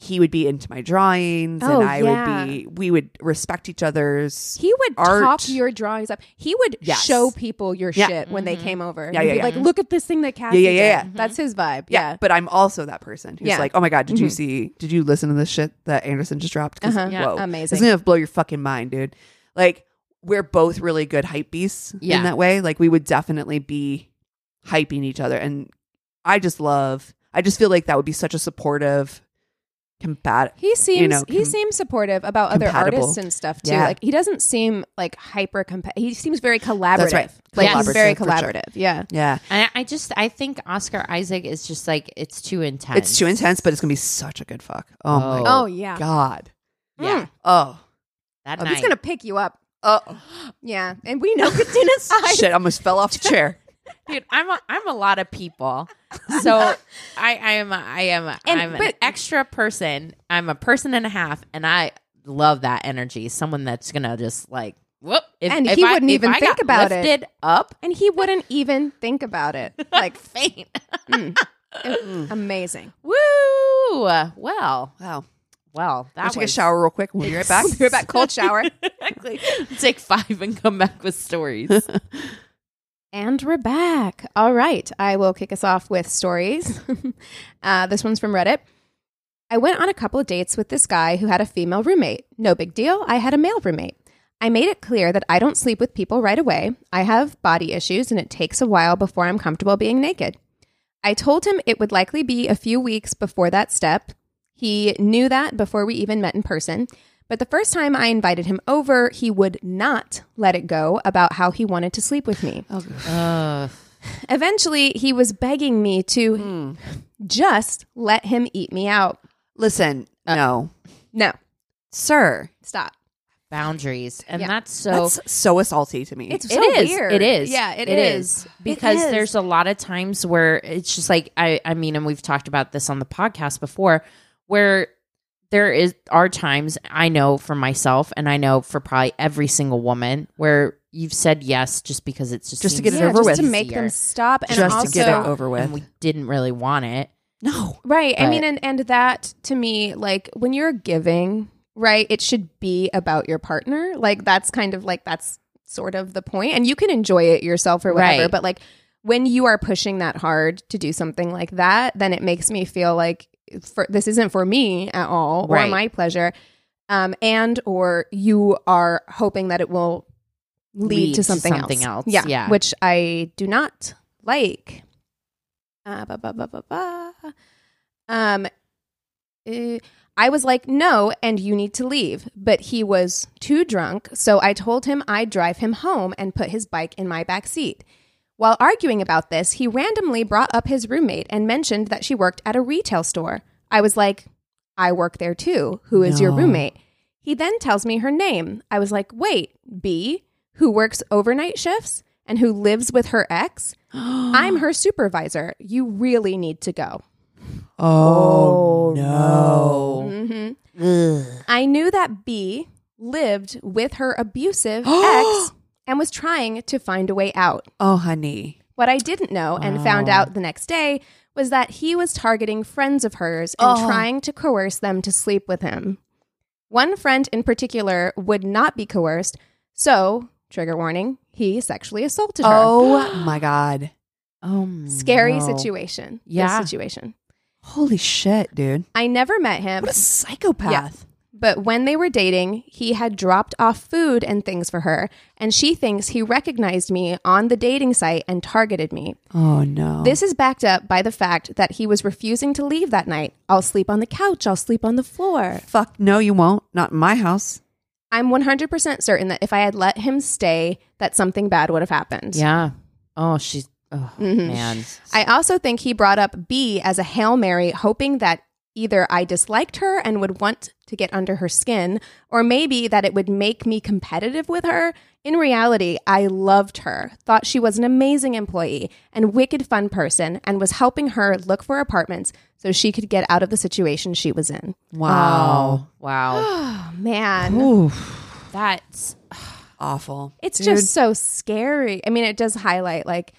he would be into my drawings, Oh, and I yeah. would be. We would respect each other's. He would Art. talk your drawings up. He would Yes. show people your Yeah. shit when they Mhm. came over. Yeah, yeah, yeah. Like, look at this thing that Cassi Yeah, yeah, yeah, did. yeah. That's his vibe. yeah, Yeah. but I'm also that person who's Yeah. like, "Oh my god, did you Mhm. see? Did you listen to this shit that Anderson just dropped? Uh-huh. Yeah. Whoa, Amazing. It's gonna blow your fucking mind, dude. Like we're both really good hype beasts Yeah. in that way. Like we would definitely be hyping each other, and I just love. I just feel like that would be such a supportive, combat. He seems know, he seems supportive about other compatible. artists and stuff too. Yeah. Like he doesn't seem like hyper compa- He seems very collaborative. right. Like Yes. he's very Collaborative, sure. Yeah. Yeah, I, I just I think Oscar Isaac is just like it's too intense. it's too intense, but it's gonna be such a good fuck. Oh, my Oh, oh yeah. god. Mm. Yeah, Oh, that um, I'm night. He's gonna pick you up. Oh, Yeah. And we know Christina's *laughs* side. shit! I almost fell off the *laughs* chair. dude i'm a, i'm a lot of people so *laughs* i i am a, i am a, And- i'm an but- extra person i'm a person and a half and i love that energy someone that's gonna just like whoop if, And if he I- wouldn't if even I think got about it. lifted up And he wouldn't even think about it. Like faint mm, amazing. woo well Wow. Well that I'll take a shower real quick. We'll be right back. We'll be right back. Cold shower. *laughs* exactly *laughs* take five and come back with stories *laughs* And we're back. All right. I will kick us off with stories. uh, this one's from Reddit. I went on a couple of dates with this guy who had a female roommate. No big deal. I had a male roommate. I made it clear that I don't sleep with people right away. I have body issues and it takes a while before I'm comfortable being naked. I told him it would likely be a few weeks before that step. He knew that before we even met in person. But the first time I invited him over, he would not let it go about how he wanted to sleep with me. Ugh. *sighs* Eventually, he was begging me to Hmm. just let him eat me out. Listen, no, No, sir. stop. boundaries and Yeah. that's so That's so assaulty to me. It's It so is. weird. It is. Yeah, it it is. is. Because is. there's a lot of times where it's just like I I mean, and we've talked about this on the podcast before, where there is are times I know for myself and I know for probably every single woman where you've said yes just because it's just Just to get it yeah, over just with. to make them stop and just also to get it over with. and we didn't really want it. no. right. I But- mean, and and that to me, like when you're giving, right, it should be about your partner. Like that's kind of like that's sort of the point, and you can enjoy it yourself or whatever. Right. But like when you are pushing that hard to do something like that, then it makes me feel like for, this isn't for me at all or my pleasure. Um, and or you are hoping that it will lead, Lead to to something, something else. Yeah, Yeah. which I do not like. Uh, ba, ba, ba, ba, ba. Um, uh, I was like, no, and you need to leave. But he was too drunk, so I told him I'd drive him home and put his bike in my back seat. While arguing about this, he randomly brought up his roommate and mentioned that she worked at a retail store. I was like, I work there too. Who is your roommate? He then tells me her name. I was like, wait, B, who works overnight shifts and who lives with her ex? *gasps* I'm her supervisor. You really need to go. Oh, no. hmm I knew that B lived with her abusive *gasps* ex and was trying to find a way out. Oh, honey. What I didn't know and oh. found Oh. out the next day was that he was targeting friends of hers and Oh. trying to coerce them to sleep with him. One friend in particular would not be coerced, so, trigger warning, he sexually assaulted her. Oh, my God. Oh, Scary no. situation. Yeah. Situation. Holy shit, dude. I never met him, What a psychopath. But when they were dating, he had dropped off food and things for her, and she thinks he recognized me on the dating site and targeted me. Oh, no. This is backed up by the fact that he was refusing to leave that night. I'll sleep on the couch, I'll sleep on the floor. Fuck, no, you won't. Not in my house. I'm 100% certain that if I had let him stay, that something bad would have happened. Yeah. Oh, she's. Oh Mhm. man. I also think he brought up B as a Hail Mary, hoping that either I disliked her and would want to get under her skin, or maybe that it would make me competitive with her. In reality, I loved her, thought she was an amazing employee and wicked fun person, and was helping her look for apartments so she could get out of the situation she was in. Wow. Wow. *gasps* Oh, man. Oof. That's Awful. It's Dude. just so scary. I mean, it does highlight like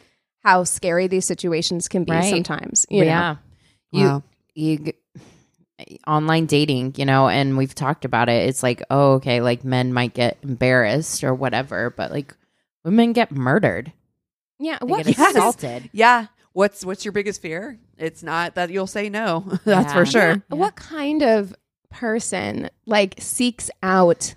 how scary these situations can be Right. sometimes. You know? yeah. You Wow. you g- online dating, you know, and we've talked about it. It's like, oh, okay, like men might get embarrassed or whatever, but like women get murdered. Yeah. They What get Yes. assaulted. Yeah. What's what's your biggest fear? It's not that you'll say no. *laughs* That's Yeah. for sure. Yeah, What kind of person like seeks out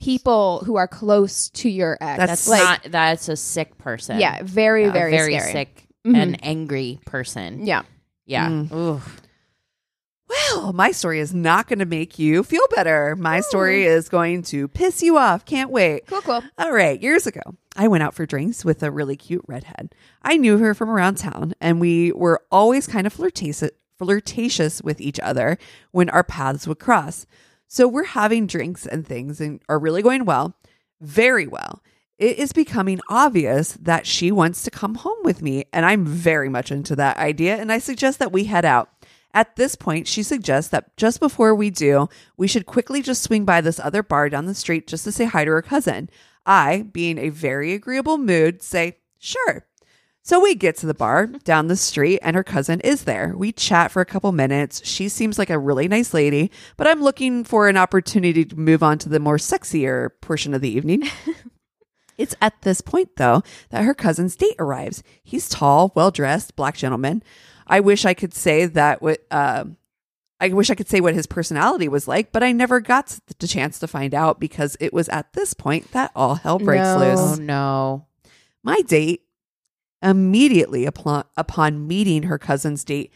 people who are close to your ex? That's That's like not that's a sick person. yeah, very A very, very scary. sick Mhm. and angry person. Yeah. Yeah. Mm. Well, my story is not going to make you feel better. My story is going to piss you off. Can't wait. Cool, cool. All right, years ago, I went out for drinks with a really cute redhead. I knew her from around town, and we were always kind of flirtatious, flirtatious with each other when our paths would cross. So we're having drinks and things and are really going well, very well. It is becoming obvious that she wants to come home with me, and I'm very much into that idea, and I suggest that we head out. At this point, she suggests that just before we do, we should quickly just swing by this other bar down the street just to say hi to her cousin. I, being a very agreeable mood, say, sure. So we get to the bar down the street, and her cousin is there. We chat for a couple minutes. She seems like a really nice lady, but I'm looking for an opportunity to move on to the more sexier portion of the evening. *laughs* It's at this point, though, that her cousin's date arrives. He's tall, well dressed, black gentleman. I wish I could say that what uh, I wish I could say what his personality was like, but I never got the chance to find out because it was at this point that all hell breaks No. loose. Oh no. My date immediately upon, upon meeting her cousin's date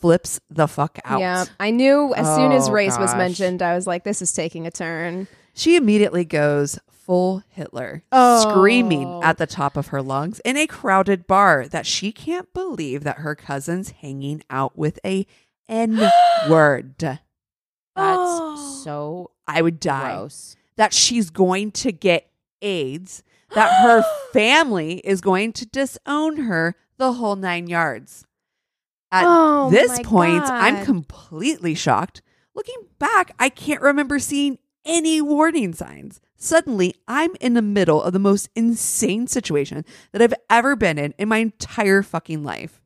flips the fuck out. Yeah. I knew as soon as Oh, race was mentioned, I was like, this is taking a turn. She immediately goes full Hitler, Oh. screaming at the top of her lungs in a crowded bar that she can't believe that her cousin's hanging out with a N *gasps* word. That's Oh. so I would die. gross. That she's going to get AIDS, that her *gasps* family is going to disown her the whole nine yards. At Oh, this point, I'm completely shocked. Looking back, I can't remember seeing any warning signs. Suddenly, I'm in the middle of the most insane situation that I've ever been in in my entire fucking life.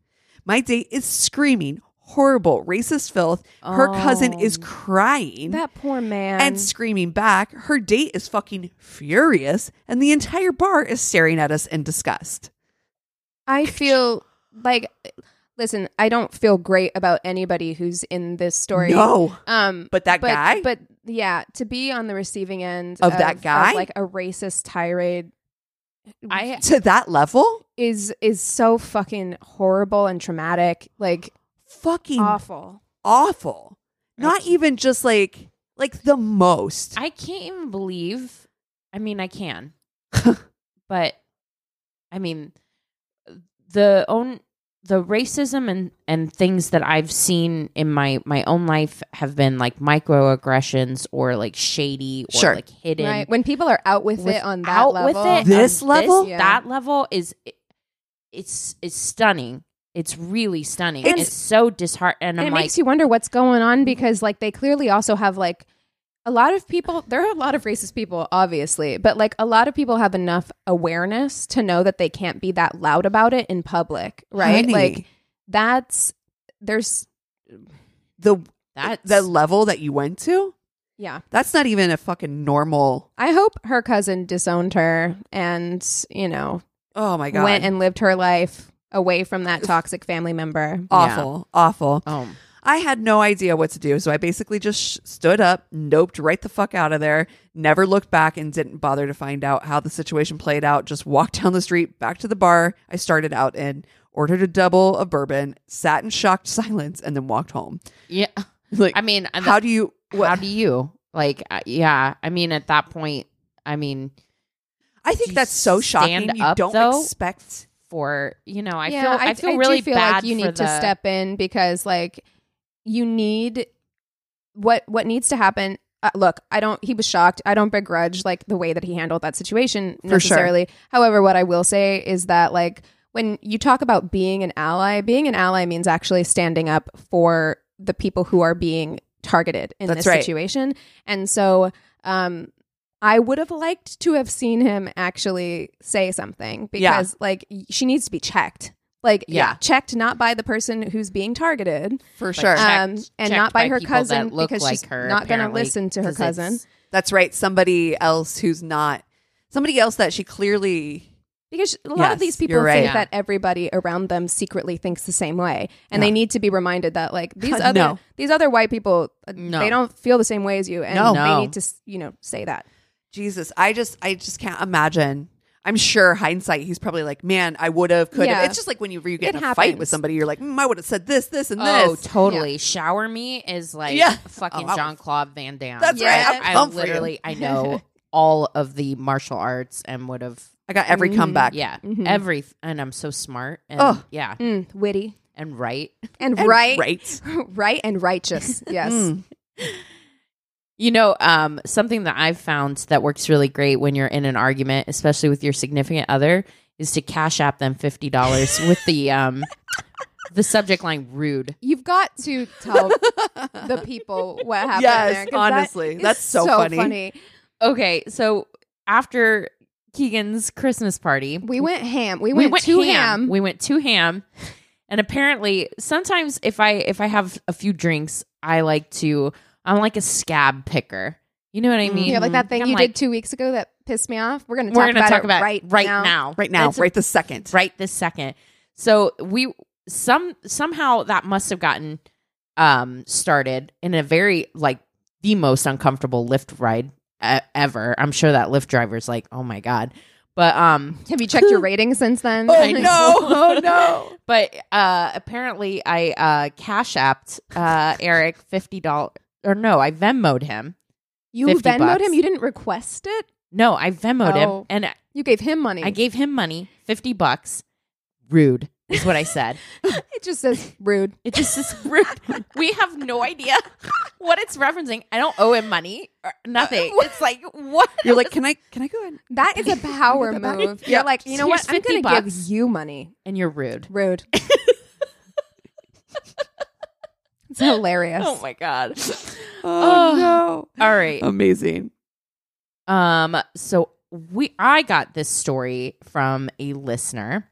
My date is screaming horrible, racist filth. Her cousin is Oh. crying That poor man. and screaming back. Her date is fucking furious, and the entire bar is staring at us in disgust. I *laughs* feel like listen, I don't feel great about anybody who's in this story. No, Um but that guy, But yeah, to be on the receiving end Of that guy? like a racist tirade I *laughs* to that level? is is so fucking horrible and traumatic. Like Fucking awful. awful. Not even just like like the most. I can't even believe. I mean, I can, *laughs* but I mean, the own the racism and and things that I've seen in my my own life have been like microaggressions or like shady or Sure. like hidden. Right. When people are out with, with- it on that out level. with it um, This on level? Yeah. that level is it's it's stunning. It's really stunning. It's- It's, so disheartening. And and it like, makes you wonder what's going on because like they clearly also have like a lot of people there are a lot of racist people obviously but like a lot of people have enough awareness to know that they can't be that loud about it in public right Honey, like that's there's the that's the level that you went to, yeah that's not even a fucking normal. i hope her cousin disowned her and you know Oh my god. went and lived her life away from that toxic family member awful, awful. oh I had no idea what to do, so I basically just sh- stood up, noped right the fuck out of there, never looked back, and didn't bother to find out how the situation played out. Just walked *laughs* down the street back to the bar I started out in, ordered a double of bourbon, sat in shocked *laughs* silence, and then walked home. yeah. *laughs* Like, I mean, and how do you? What, how do you like? Uh, yeah, I mean, at that point, I mean, I think that's so shocking. stand You up, don't though? expect. for you know, I yeah, feel I, feel do really feel bad like you for need to step in because like you need what what needs to happen. Uh, look, I don't. He was shocked. I don't begrudge like the way that he handled that situation For sure. necessarily. However, what I will say is that like when you talk about being an ally, being an ally means actually standing up for the people who are being targeted in That's this right. situation. And so, um, I would have liked to have seen him actually say something Yeah. because, like, she needs to be checked. Like, Yeah. checked not by the person who's being targeted, For like, sure. checked- um, and checked not by, her cousin because like she's her, not going to listen to her cousin. That's right. Somebody else who's not somebody else that she clearly. Because a lot Yes, of these people right. think Yeah. that everybody around them secretly thinks the same way, and Yeah. they need to be reminded that like these *laughs* No. other these other white people, uh, No. they don't feel the same way as you, and No. they need to you know say that. Jesus, I just, I just can't imagine. I'm sure hindsight, he's probably like, man, I would have, could have. Yeah. It's just like when you you get It in a fight with somebody, you're like, mm, I would have said this, this, and this. Oh, this. totally. Shower me is like Yeah. fucking Oh, I- Jean Claude Van Damme. That's right. I, I'll I come for you. literally, I *laughs* know all of the martial arts and would have, I got every Mhm. comeback. yeah, Mhm. every, and I'm so smart and Oh. yeah, Mm, witty and right. and, And right, right. *laughs* right and righteous. *laughs* Yes. Mm. You know, um, something that I've found that works really great when you're in an argument, especially with your significant other, is to cash app them fifty dollars *laughs* with the um, the subject line "rude." You've got to tell the people what happened Yes, there. 'cause that honestly. is That's so funny. Okay, so after Keegan's Christmas party, We went ham. We went, to ham. We went to ham. And apparently sometimes if I if I have a few drinks, I like to I'm like a scab picker. You know what I mean? yeah, like that thing I'm you like, did two weeks ago that pissed me off. We're gonna We're talk gonna about talk it about right right now. now. Right now, It's right this second. right this second. So we some somehow that must have gotten um started in a very like the most uncomfortable Lyft ride e- ever. I'm sure that Lyft driver's like, "Oh my god." But um Have you checked your *laughs* rating since then? Oh I know. no! Oh *laughs* no! *laughs* but uh apparently I uh cash apped uh Eric $50 or no, I Venmoed him. You 50 Venmoed bucks. him. You didn't request it. No, I Venmoed Oh. him and You gave him money. I gave him money, 50 bucks. Rude is what I said. *laughs* it just says rude. It just is rude. We have no idea what it's referencing. I don't owe him money or nothing. *laughs* It's like what? You're like, can I? Can I go in? That is a *laughs* power move. Yeah. You're like, you know Here's what? I'm gonna give you money. and you're rude. Rude. *laughs* it's hilarious. Oh my god. *laughs* Oh, Oh. no! All right. Amazing. Um. So we, I got this story from a listener.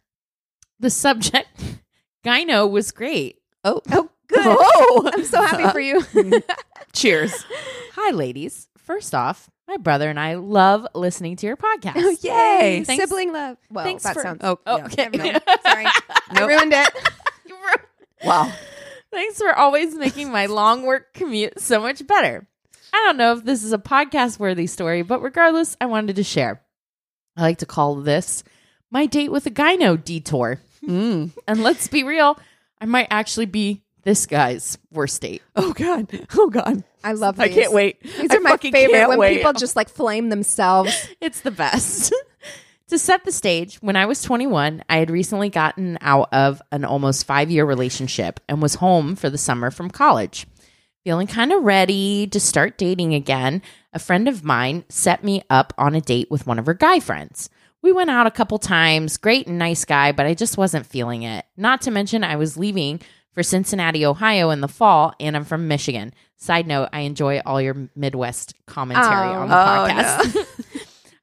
The subject, *laughs* gyno was great. Oh, Oh, good. Oh, I'm so happy for you. Cheers. Hi, ladies. First off, my brother and I love listening to your podcast. oh, yay. Thanks- Sibling love. Well, thanks that for- sounds. Oh, Oh, yeah. okay. No, sorry. I ruined it. Wow. Thanks for always making my long work commute so much better. I don't know if this is a podcast worthy story, but regardless, I wanted to share. I like to call this my date with a gyno detour. Mm. And let's be real, I might actually be this guy's worst date. Oh God. Oh God. I love this. I can't wait. These I are my favorite when wait. people just like flame themselves. *laughs* It's the best. To set the stage, when I was 21, I had recently gotten out of an almost five year relationship and was home for the summer from college. Feeling kind of ready to start dating again, a friend of mine set me up on a date with one of her guy friends. We went out a couple times, great and nice guy, but I just wasn't feeling it. Not to mention, I was leaving for Cincinnati, Ohio in the fall, and I'm from Michigan. Side note, I enjoy all your Midwest commentary Oh. on the Oh, podcast. *laughs*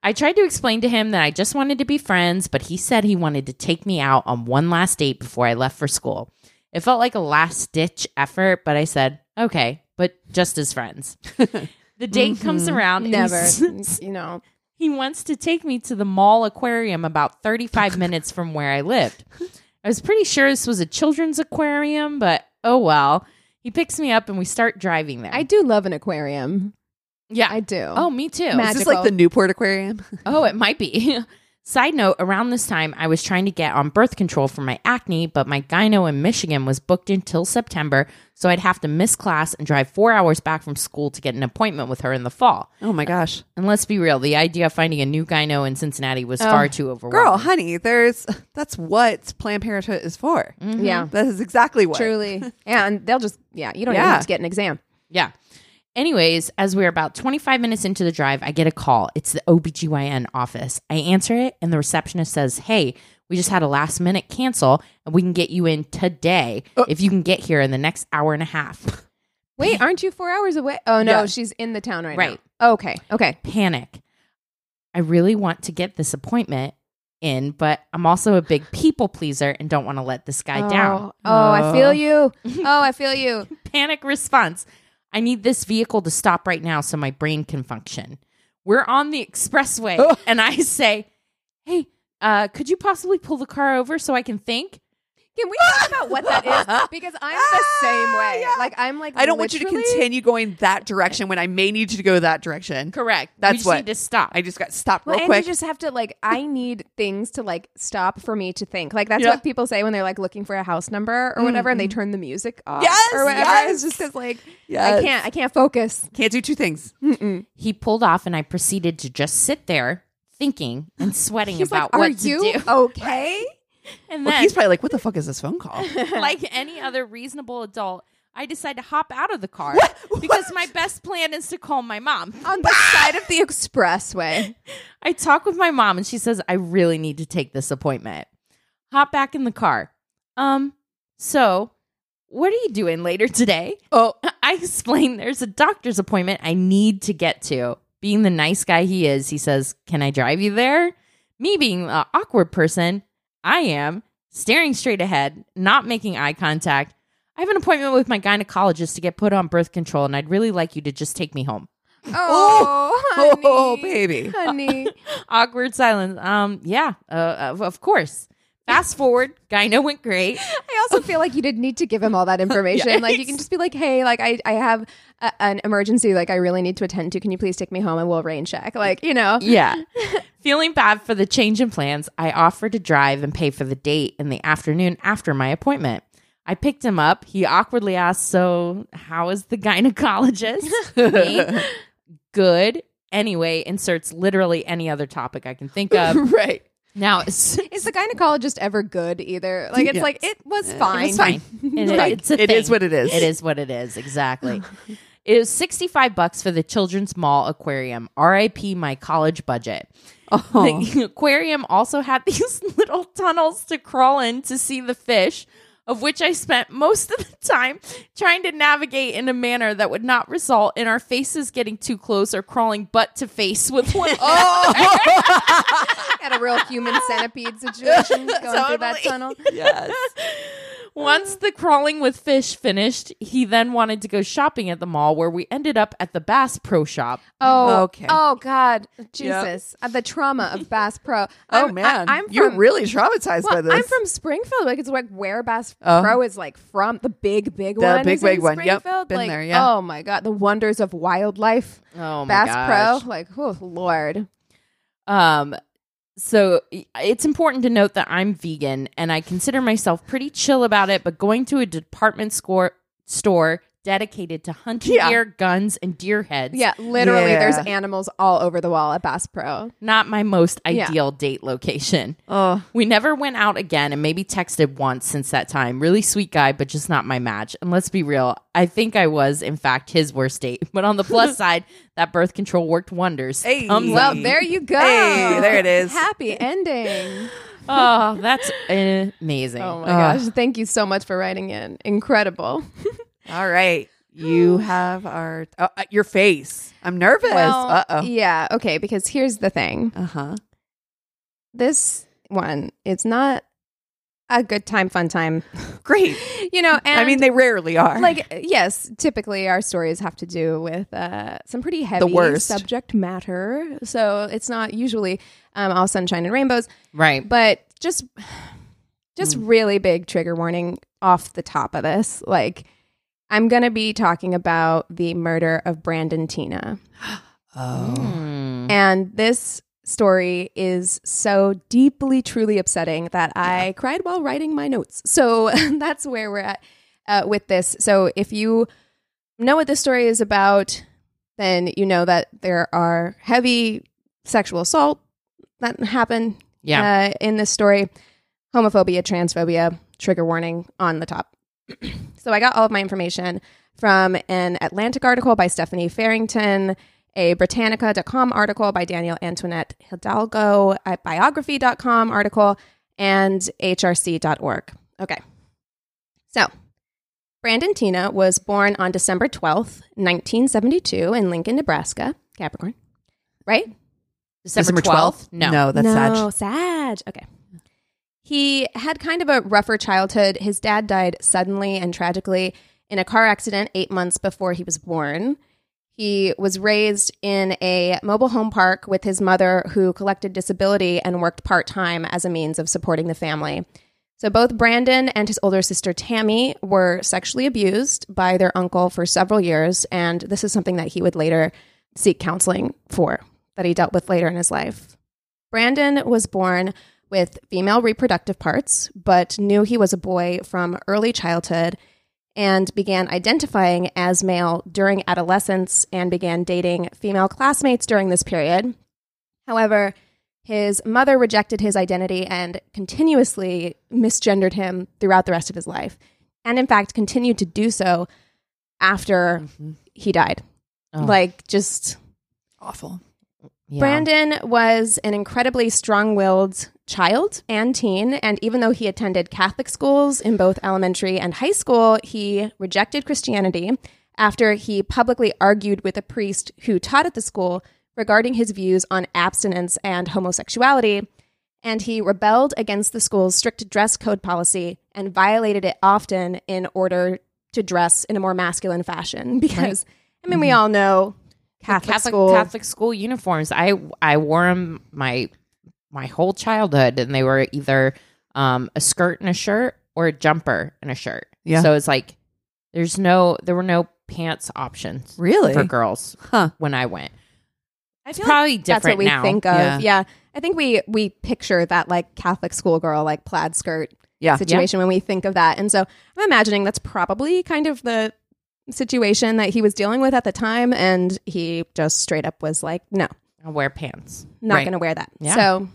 I tried to explain to him that I just wanted to be friends, but he said he wanted to take me out on one last date before I left for school. It felt like a last ditch effort, but I said, okay, but just as friends. *laughs* the date comes mm-hmm. around. and Never, you *laughs* know. he wants to take me to the mall aquarium about 35 *laughs* minutes from where I lived. I was pretty sure this was a children's aquarium, but oh well. He picks me up and we start driving there. I do love an aquarium. Yeah. I do. oh, me too. Mag- Is this like the Newport Aquarium? *laughs* Oh, it might be. *laughs* Side note, around this time, I was trying to get on birth control for my acne, but my gyno in Michigan was booked until September, so I'd have to miss class and drive four hours back from school to get an appointment with her in the fall. Oh my gosh. And let's be real, the idea of finding a new gyno in Cincinnati was far oh. too overwhelming. Girl, honey, there's that's what Planned Parenthood is for. Mm-hmm. yeah, That is exactly what. truly. *laughs* and they'll just yeah, you don't even Yeah. have to get an exam. Yeah. Anyways, as we're about 25 minutes into the drive, I get a call. It's the OBGYN office. I answer it, and the receptionist says, Hey, we just had a last minute cancel, and we can get you in today uh. if you can get here in the next hour and a half. *laughs* Wait, aren't you four hours away? Oh no, Yeah. she's in the town right, Right. now. Okay, okay. Panic. I really want to get this appointment in, but I'm also a big people pleaser and don't want to let this guy down. Oh, oh, I feel Oh. you. *laughs* Oh, I feel you. panic response. I need this vehicle to stop right now so my brain can function. We're on the expressway, Oh. and I say, Hey, uh, could you possibly pull the car over so I can think? Can we talk about what that is? *laughs* Because I'm the same ah, way. Yeah. Like I'm like I don't want you to continue going that direction when I may need you to go that direction. Correct. That's we just what- need to stop. I just got stopped Well, real and quick. you just have to like. I need things to like stop for me to think. Like that's Yeah. what people say when they're like looking for a house number or whatever, and they mm-hmm. turn the music off. Yes, or whatever. yes. It's just because like I can't. I can't focus. Can't do two things. he pulled off, and I proceeded to just sit there thinking and sweating He's about like, what "Are to you do. *laughs* okay?" And Well, then, he's probably like, "What the fuck is this phone call?" *laughs* *laughs* like any other reasonable adult, I decide to hop out of the car *laughs* because my best plan is to call my mom. On the side of the expressway. I talk with my mom and she says, I really need to take this appointment. Hop back in the car. Um, so what are you doing later today? oh, I explain there's a doctor's appointment I need to get to. Being the nice guy he is, he says, Can I drive you there? Me being the awkward person, I am staring straight ahead, not making eye contact. I have an appointment with my gynecologist to get put on birth control, and I'd really like you to just take me home. Oh, *laughs* honey, oh, baby. honey. *laughs* Awkward silence. Um, yeah, uh, of, of course. Fast forward, gyno went great. *laughs* I also feel like you didn't need to give him all that information. Like you can just be like, "Hey, like I, I have a, an emergency. Like I really need to attend to. Can you please take me home and we'll rain check? Like you know." Yeah. Feeling bad for the change in plans, I offered to drive and pay for the date in the afternoon after my appointment. I picked him up. He awkwardly asked, So, how is the gynecologist? *laughs* Me, Good. Anyway, inserts literally any other topic I can think of. *laughs* right. Now, *laughs* Is the gynecologist ever good either? Like it's Yes. like it was It fine. was fine. And Right. it's a It is thing. what it is. It is what it is. Exactly. It was 65 bucks for the Children's Mall Aquarium. RIP my college budget. Oh. The *laughs* aquarium also had *laughs* these little tunnels to crawl in to see the fish, of which I spent most of the time trying to navigate in a manner that would not result in our faces getting too close or crawling butt to face with one *laughs* Had *laughs* a real human centipede situation *laughs* going through that tunnel. yes. Once the crawling with fish finished, he then wanted to go shopping at the mall where we ended up at the Bass Pro Shop. Oh, Okay. Oh God, Jesus! Uh, the trauma of Bass Pro. Oh I'm- man, I, am you're really traumatized Well, by this. I'm from Springfield. Like it's like where Bass Oh. Pro is like from the big, big The one. The big, big one. Yep. Been like, there, yeah. Oh my God, the wonders of wildlife. Oh my Bass gosh. Pro. Like, oh Lord. Um, so it's important to note that I'm vegan and I consider myself pretty chill about it, but going to a department store store dedicated to hunting Yeah. deer, guns, and deer heads. Yeah, literally, Yeah. there's animals all over the wall at Bass Pro. Not my most Yeah. ideal date location. Oh, We never went out again and maybe texted once since that time. Really sweet guy, but just not my match. And let's be real, I think I was, in fact, his worst date. *laughs* But on the plus *laughs* side, that birth control worked wonders. Hey. Thumbs Well, up. there you go. Hey, there it is. Happy ending. *laughs* Oh, that's amazing. Oh my Ugh. gosh. Thank you so much for writing in. Incredible. All right. You *sighs* have our oh, uh, your face. I'm nervous. uh oh. Yeah. Okay. Because here's the thing Uh huh. this one, it's not a good time, fun time. *laughs* Great. *laughs* You know, and I mean, they rarely are. like yes typically our stories have to do with uh, some pretty heavy worst. subject matter so it's not usually um, all sunshine and rainbows Right. but just *sighs* just Mm. really big trigger warning off the top of this like i'm gonna be talking about the murder of Brandon Teena *gasps* oh. Mm. and this story is so deeply, truly upsetting that I cried while writing my notes. So *laughs* that's where we're at uh, with this. So if you know what this story is about, then you know that there are heavy sexual assault that happen Yeah. uh, in this story, homophobia, transphobia, trigger warning on the top. So I got all of my information from an Atlantic article by Stephanie Farrington, a Britannica.com article by Danielle Antoinette Hidalgo, a biography.com article, and hrc.org. Okay. So, Brandon Teena was born on December 12th, 1972, in Lincoln, Nebraska, Capricorn. Right? December 12th? No. No, that's no, Sag. Sag. Okay. He had kind of a rougher childhood. His dad died suddenly and tragically in a car accident eight months before he was born. He was raised in a mobile home park with his mother, who collected disability and worked part time as a means of supporting the family. So, both Brandon and his older sister Tammy were sexually abused by their uncle for several years. And this is something that he would later seek counseling for, that he dealt with later in his life. Brandon was born with female reproductive parts, but knew he was a boy from early childhood and began identifying as male during adolescence and began dating female classmates during this period. However, his mother rejected his identity and continuously misgendered him throughout the rest of his life, and in fact, continued to do so after mm-hmm. he died. Oh. Like, just Awful. Yeah. Brandon was an incredibly strong willed child and teen. And even though he attended Catholic schools in both elementary and high school, he rejected Christianity after he publicly argued with a priest who taught at the school regarding his views on abstinence and homosexuality. And he rebelled against the school's strict dress code policy and violated it often in order to dress in a more masculine fashion. Because, I mean, we mm-hmm. all know Catholic, Catholic school. Catholic school uniforms. I I wore them my my whole childhood, and they were either um, a skirt and a shirt or a jumper and a shirt. Yeah. So it's like there's no there were no pants options Really? for girls Huh. when I went. I It's feel probably like that's what different we now. think of. Yeah. Yeah. I think we we picture that like Catholic schoolgirl, like plaid skirt Yeah. situation when we think of that. And so I'm imagining that's probably kind of the situation that he was dealing with at the time. And he just straight up was like, no, I'll wear pants. not Right. going to wear that. Yeah. So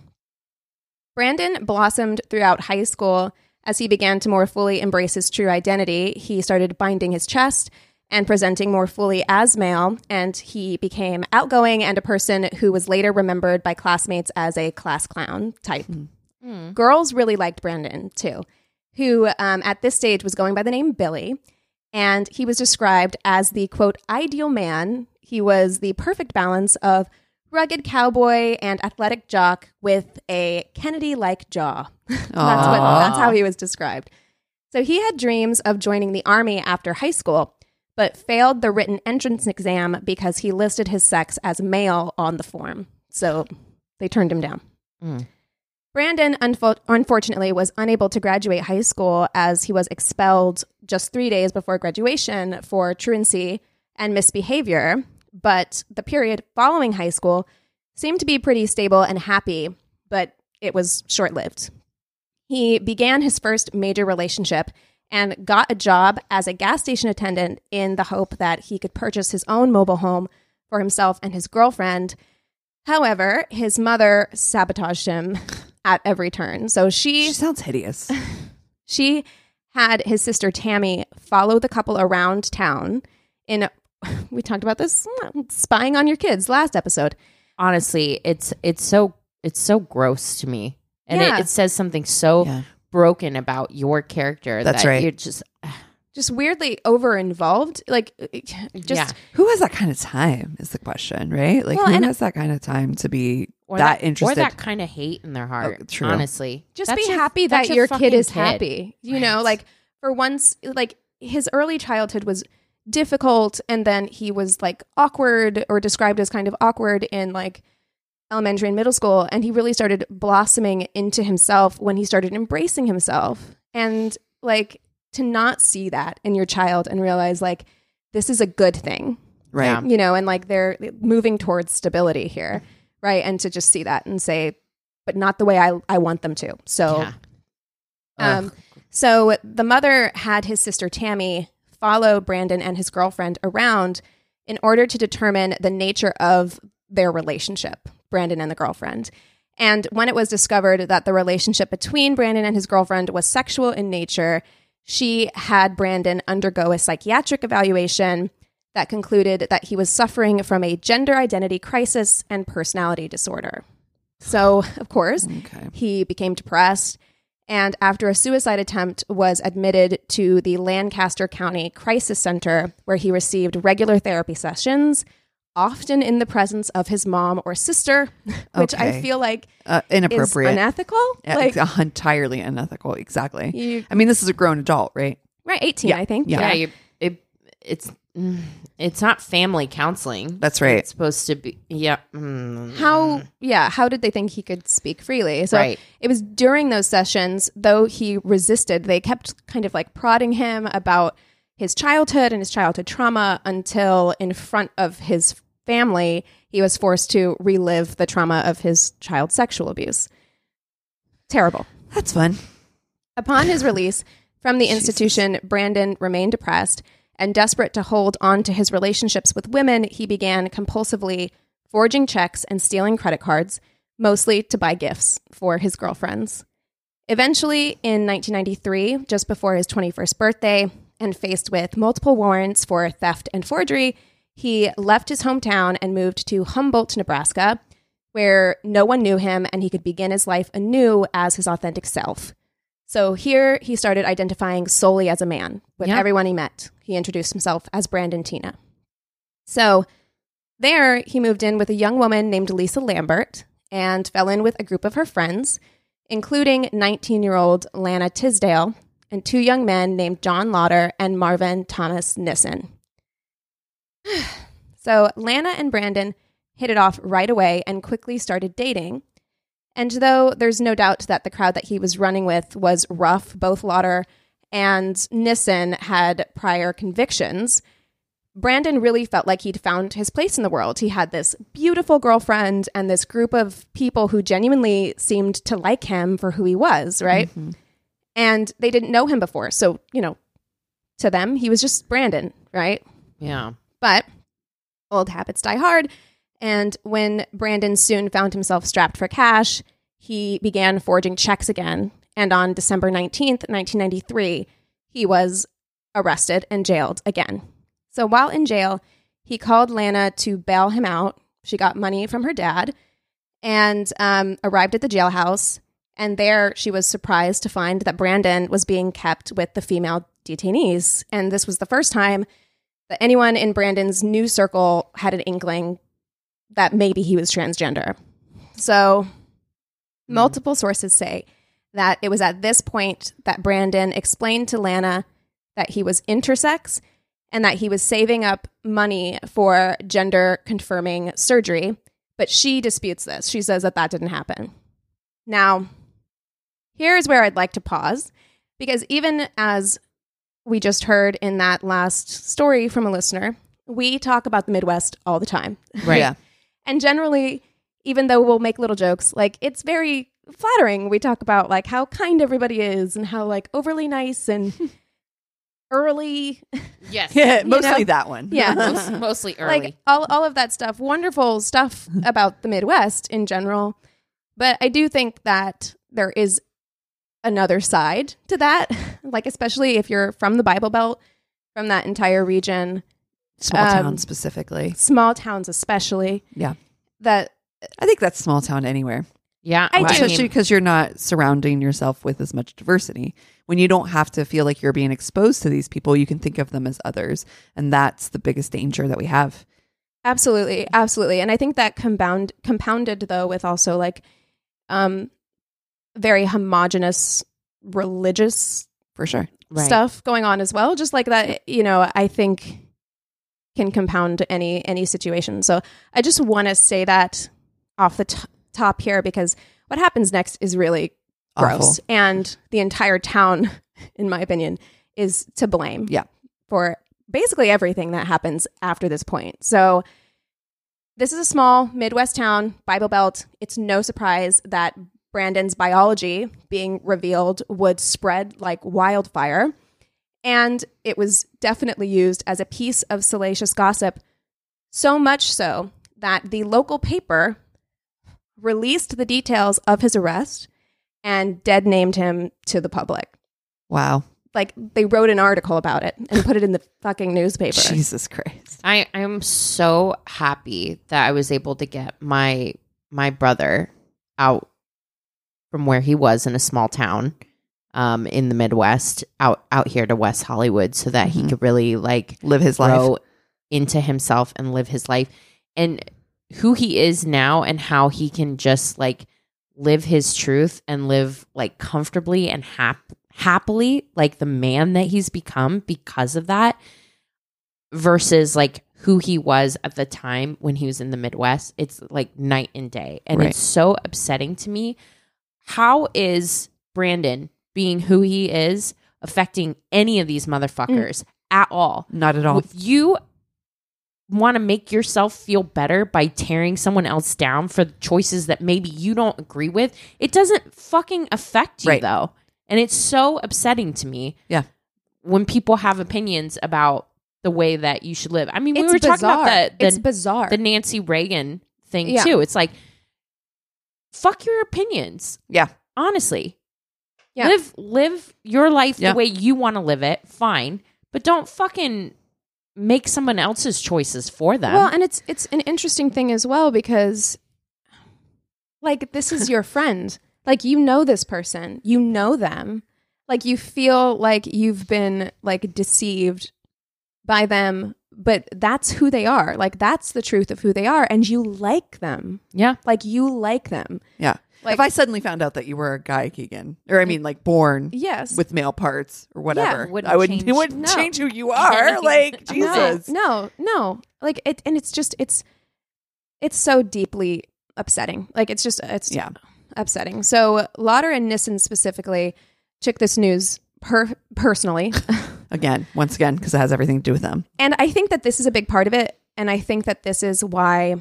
Brandon blossomed throughout high school as he began to more fully embrace his true identity. He started binding his chest and presenting more fully as male, and he became outgoing and a person who was later remembered by classmates as a class clown type. Girls really liked Brandon too, who um, at this stage was going by the name Billy, and he was described as the quote ideal man. He was the perfect balance of rugged cowboy and athletic jock with a Kennedy like jaw. *laughs* that's what that's how he was described. So he had dreams of joining the army after high school, but failed the written entrance exam because he listed his sex as male on the form. So they turned him down. Mm. Brandon, unfo- unfortunately, was unable to graduate high school as he was expelled just three days before graduation for truancy and misbehavior. But the period following high school seemed to be pretty stable and happy. but it was short lived. He began his first major relationship and got a job as a gas station attendant in the hope that he could purchase his own mobile home for himself and his girlfriend. However, his mother sabotaged him *laughs* at every turn. So she She sounds hideous. *laughs* she had his sister Tammy follow the couple around town in *laughs* we talked about this spying on your kids last episode. Honestly, it's it's so it's so gross to me, and Yeah. it, it says something so Yeah. broken about your character. That's that right. You're just *sighs* Just weirdly over involved. Like uh, just Yeah. Who has that kind of time is the question, right? Like Well, who has that kind of time to be or that, that, interested? or that kind of hate in their oh, heart. Oh, true. Honestly, just That's be your- happy that your kid fucking is happy. You know, like for once like his early childhood was difficult and then he was like awkward or described as kind of awkward in like elementary and middle school and he really started blossoming into himself when he started embracing himself and like to not see that in your child and realize like this is a good thing right. Yeah. you know and like they're moving towards stability here right and to just see that and say but not the way i, I want them to so Yeah. um, Ugh. so the mother had his sister Tammy follow Brandon and his girlfriend around in order to determine the nature of their relationship, Brandon and the girlfriend. And when it was discovered that the relationship between Brandon and his girlfriend was sexual in nature, she had Brandon undergo a psychiatric evaluation that concluded that he was suffering from a gender identity crisis and personality disorder. So, of course, Okay. he became depressed and after a suicide attempt was admitted to the Lancaster County Crisis Center where he received regular therapy sessions often in the presence of his mom or sister *laughs* which I feel like Uh, is inappropriate. unethical Yeah, like it's *laughs* entirely unethical. Exactly. you, I mean, this is a grown adult, right? right 18 Yeah, I think yeah. yeah, you, it, it's it's not family counseling. That's right. It's supposed to be. Yeah. mm, how yeah how did they think he could speak freely so Right. it was during those sessions though he resisted they kept kind of like prodding him about his childhood and his childhood trauma until in front of his family he was forced to relive the trauma of his child sexual abuse terrible That's fun. Upon his release from the institution, Brandon remained depressed and desperate to hold on to his relationships with women, he began compulsively forging checks and stealing credit cards, mostly to buy gifts for his girlfriends. Eventually, in 1993, just before his 21st birthday, and faced with multiple warrants for theft and forgery, he left his hometown and moved to Humboldt, Nebraska, where no one knew him and he could begin his life anew as his authentic self. So here he started identifying solely as a man with Yeah. everyone he met. He introduced himself as Brandon Teena. So there he moved in with a young woman named Lisa Lambert and fell in with a group of her friends, including 19 year old Lana Tisdel and two young men named John Lotter and Marvin Thomas Nissen. *sighs* so Lana and Brandon hit it off right away and quickly started dating. And though there's no doubt that the crowd that he was running with was rough, both Lotter and Nissen had prior convictions. Brandon really felt like he'd found his place in the world. He had this beautiful girlfriend and this group of people who genuinely seemed to like him for who he was, right? Mm-hmm. And they didn't know him before. So, you know, to them, he was just Brandon, right? Yeah. But old habits die hard. And when Brandon soon found himself strapped for cash, he began forging checks again. And on December 19th, 1993, he was arrested and jailed again. So while in jail, he called Lana to bail him out. She got money from her dad and um, arrived at the jailhouse. And there she was surprised to find that Brandon was being kept with the female detainees. And this was the first time that anyone in Brandon's new circle had an inkling that maybe he was transgender. So, hmm. multiple sources say that it was at this point that Brandon explained to Lana that he was intersex and that he was saving up money for gender confirming surgery. But she disputes this. She says that that didn't happen. Now, here's where I'd like to pause because even as we just heard in that last story from a listener, we talk about the Midwest all the time. Right. *laughs* Yeah. And generally, even though we'll make little jokes, like it's very flattering. We talk about like how kind everybody is and how like overly nice and *laughs* early, Yes. *laughs* Yeah, mostly know? that one. Yeah. *laughs* Most- mostly early. like all all of that stuff. Wonderful stuff about the Midwest in general. But I do think that there is another side to that. Like especially if you're from the Bible Belt, from that entire region, small Um, town specifically. small towns especially. Yeah. That I think that's small town anywhere. yeah. I do. especially because you're not surrounding yourself with as much diversity. When you don't have to feel like you're being exposed to these people, you can think of them as others, and that's the biggest danger that we have. Absolutely, absolutely. And I think that compound compounded though with also like um very homogenous religious For sure. right. stuff going on as well. Just like that, you know, I think can compound any any situation. So I just want to say that off the t- top here because what happens next is really gross, Awful. and the entire town, *laughs* in my opinion, is to blame. Yeah. for basically everything that happens after this point. So. This is a small Midwest town, Bible Belt. It's no surprise that Brandon's biology being revealed would spread like wildfire. And it was definitely used as a piece of salacious gossip, so much so that the local paper released the details of his arrest and dead named him to the public. Wow. Like they wrote an article about it and put it in the fucking newspaper. Jesus Christ. I I'm so happy that I was able to get my my brother out from where he was in a small town um in the Midwest out out here to West Hollywood so that he Mhm. could really like Live his life. into himself and live his life and who he is now and how he can just like live his truth and live like comfortably and hap- happily like the man that he's become because of that versus like who he was at the time when he was in the Midwest it's like night and day and Right. it's so upsetting to me how is Brandon being who he is affecting any of these motherfuckers at all Not at all. if you want to make yourself feel better by tearing someone else down for choices that maybe you don't agree with, it doesn't fucking affect you Right. though. And it's so upsetting to me. Yeah. When people have opinions about the way that you should live. I mean, we It's were talking bizarre. about the it's bizarre. the Nancy Reagan thing Yeah. too. It's like fuck your opinions. Yeah. Honestly. Yeah. Live live your life Yeah. the way you want to live it. Fine. But don't fucking make someone else's choices for them. Well, and it's it's an interesting thing as well because like this is your *laughs* friend. Like you know this person. You know them. Like you feel like you've been like deceived by them, but that's who they are. Like that's the truth of who they are and you like them. yeah. Like you like them. Yeah. Like- if I suddenly found out that you were a guy, Keegan, or I mean, like born Yes. with male parts or whatever, wouldn't I wouldn't. change- it wouldn't no. change who you *laughs* are. like *laughs* Jesus. No, no, no. Like it, and it's just it's it's so deeply upsetting. Like it's just it's Yeah. upsetting. So Lotter and Nissen specifically took this news per- personally, *laughs* Again, once again, because it has everything to do with them. and I think that this is a big part of it. And I think that this is why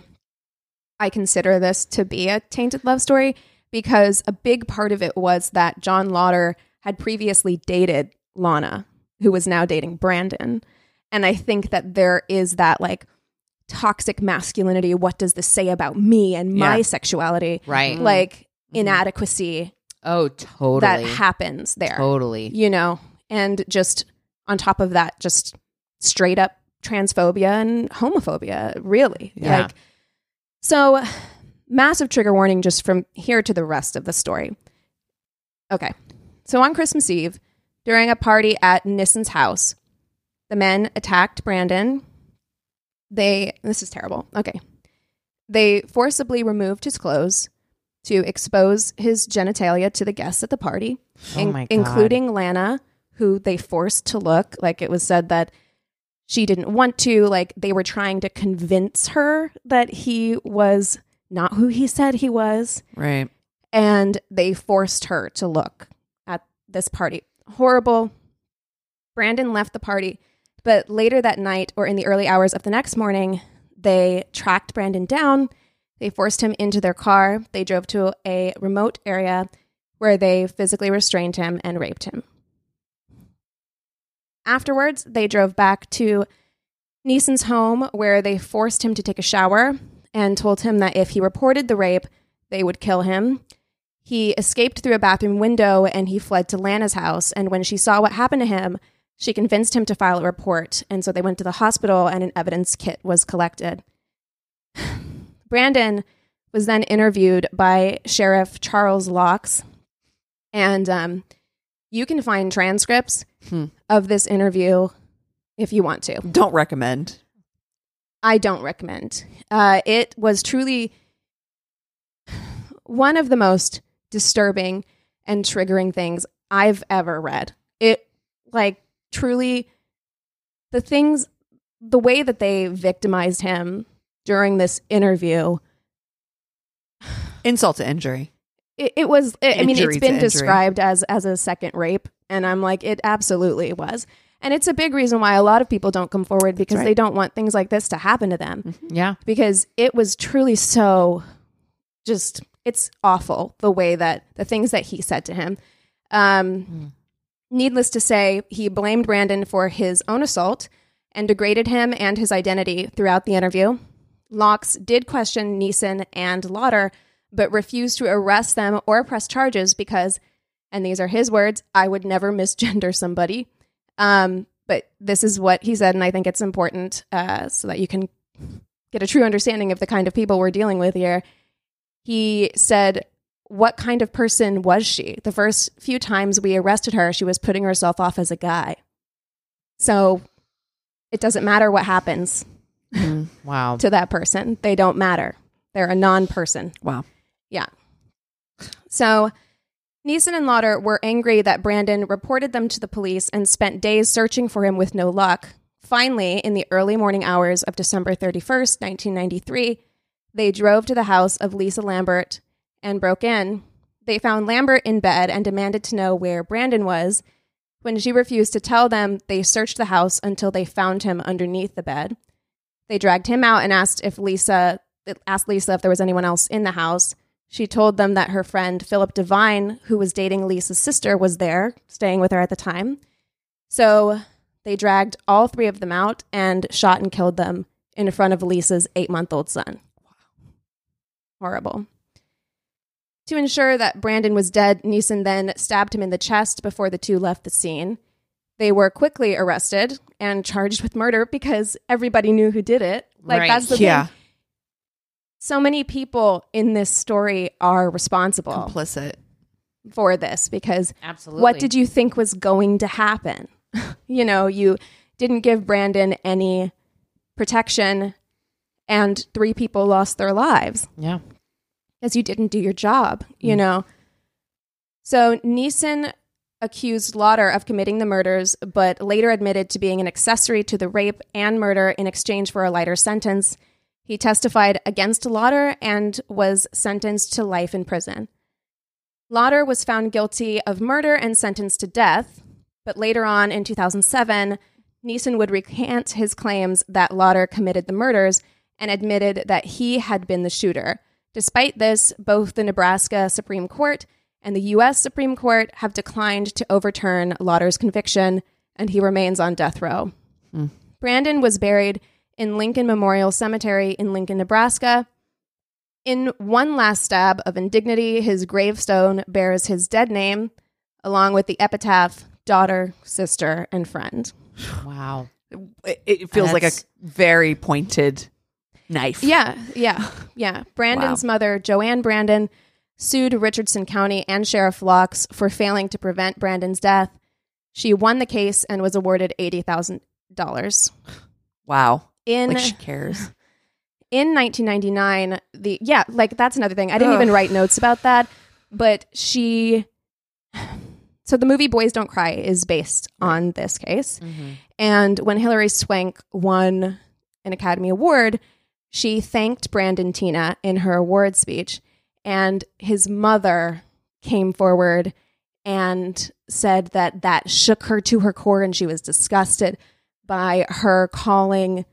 I consider this to be a tainted love story because a big part of it was that John Lotter had previously dated Lana, who was now dating Brandon. And I think that there is that like toxic masculinity. What does this say about me and my Yeah. sexuality? Right. Mm. Like mm-hmm. inadequacy oh, totally. that happens there, Totally. you know? And just on top of that, just straight up transphobia and homophobia, really. Yeah. Like, so massive trigger warning just from here to the rest of the story. Okay. So on Christmas Eve, during a party at Nissen's house, the men attacked Brandon. They, this is terrible. Okay. They forcibly removed his clothes to expose his genitalia to the guests at the party, Oh in- my God. including Lana, who they forced to look. Like it was said that she didn't want to. Like they were trying to convince her that he was not who he said he was. Right. And they forced her to look at this party. Horrible. Brandon left the party, but later that night or in the early hours of the next morning, they tracked Brandon down. They forced him into their car. They drove to a remote area where they physically restrained him and raped him. Afterwards, they drove back to Nissen's home where they forced him to take a shower and told him that if he reported the rape, they would kill him. He escaped through a bathroom window and he fled to Lana's house. And when she saw what happened to him, she convinced him to file a report. And so they went to the hospital and an evidence kit was collected. *sighs* Brandon was then interviewed by Sheriff Charles Laux. And um, you can find transcripts Hmm. of this interview if you want to. Don't recommend. I don't recommend. Uh, it was truly one of the most disturbing and triggering things I've ever read. It, like, truly, the things, the way that they victimized him during this interview, Insult to injury. it, it was, I mean, it's been described as, as a second rape. And I'm like, it absolutely was. And it's a big reason why a lot of people don't come forward because right. they don't want things like this to happen to them Yeah. because it was truly so just it's awful the way that the things that he said to him um needless to say he blamed brandon for his own assault and degraded him and his identity throughout the interview Laux did question Nissen and Lotter but refused to arrest them or press charges because and these are his words i would never misgender somebody um, but this is what he said and i think it's important uh, so that you can get a true understanding of the kind of people we're dealing with here. He said, What kind of person was she? The first few times we arrested her, she was putting herself off as a guy. So it doesn't matter what happens *laughs* Wow. to that person, they don't matter. They're a non person. Wow. Yeah. So Nissen and Lotter were angry that Brandon reported them to the police and spent days searching for him with no luck. Finally, in the early morning hours of December 31st, 1993, they drove to the house of Lisa Lambert and broke in. They found Lambert in bed and demanded to know where Brandon was. When she refused to tell them, they searched the house until they found him underneath the bed. They dragged him out and asked if Lisa asked Lisa if there was anyone else in the house. She told them that her friend Phillip DeVine, who was dating Lisa's sister, was there, staying with her at the time. So they dragged all three of them out and shot and killed them in front of Lisa's eight month old son. Wow. Horrible. To ensure that Brandon was dead, Nissen then stabbed him in the chest before the two left the scene. They were quickly arrested and charged with murder because everybody knew who did it. Like Right. that's the Yeah. thing. So many people in this story are responsible Complicit. for this because Absolutely. what did you think was going to happen? *laughs* you know, you didn't give Brandon any protection and three people lost their lives Yeah. because you didn't do your job, you mm. know? So Nissen accused Lotter of committing the murders, but later admitted to being an accessory to the rape and murder in exchange for a lighter sentence. He testified against Lotter and was sentenced to life in prison. Lotter was found guilty of murder and sentenced to death, but later on in 2007, Nissen would recant his claims that Lotter committed the murders and admitted that he had been the shooter. Despite this, both the Nebraska Supreme Court and the U.S. Supreme Court have declined to overturn Lotter's conviction, and he remains on death row. Hmm. Brandon was buried in Lincoln Memorial Cemetery in Lincoln, Nebraska. In one last stab of indignity, his gravestone bears his dead name, along with the epitaph daughter, sister, and friend. Wow. It, it feels like a very pointed knife. Yeah, yeah, yeah. *laughs* Brandon's mother, JoAnn Brandon, sued Richardson County and Sheriff Laux for failing to prevent Brandon's death. She won the case and was awarded eighty thousand dollars. Wow. In Like she cares. in 1999, the yeah, like that's another thing. I didn't Ugh. even write notes about that, but she. So the movie Boys Don't Cry is based on this case, mm-hmm. and when Hilary Swank won an Academy Award, she thanked Brandon Teena in her award speech, and his mother came forward and said that that shook her to her core, and she was disgusted by her calling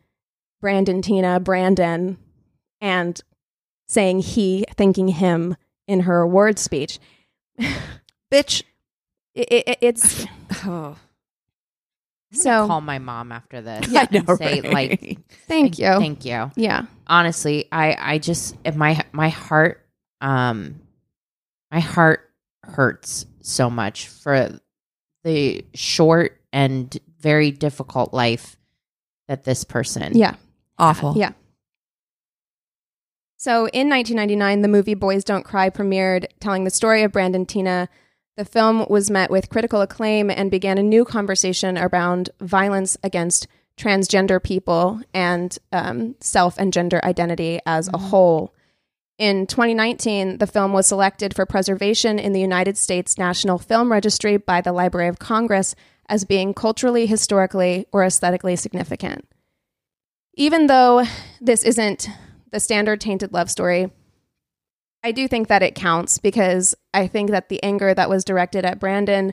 Brandon Teena Brandon and saying he, thanking him in her award speech. *sighs* Bitch. It, it, it's *laughs* Oh, So- call my mom after this. And know, say right? like, *laughs* thank you. thank you. yeah. honestly i i just if my my heart um my heart hurts so much for the short and very difficult life that this person Yeah. Awful. Yeah. So in 1999, the movie Boys Don't Cry premiered, telling the story of Brandon Teena. The film was met with critical acclaim and began a new conversation around violence against transgender people and um, self and gender identity as a whole. In 2019, the film was selected for preservation in the United States National Film Registry by the Library of Congress as being culturally, historically, or aesthetically significant. Even though this isn't the standard tainted love story, I do think that it counts because I think that the anger that was directed at Brandon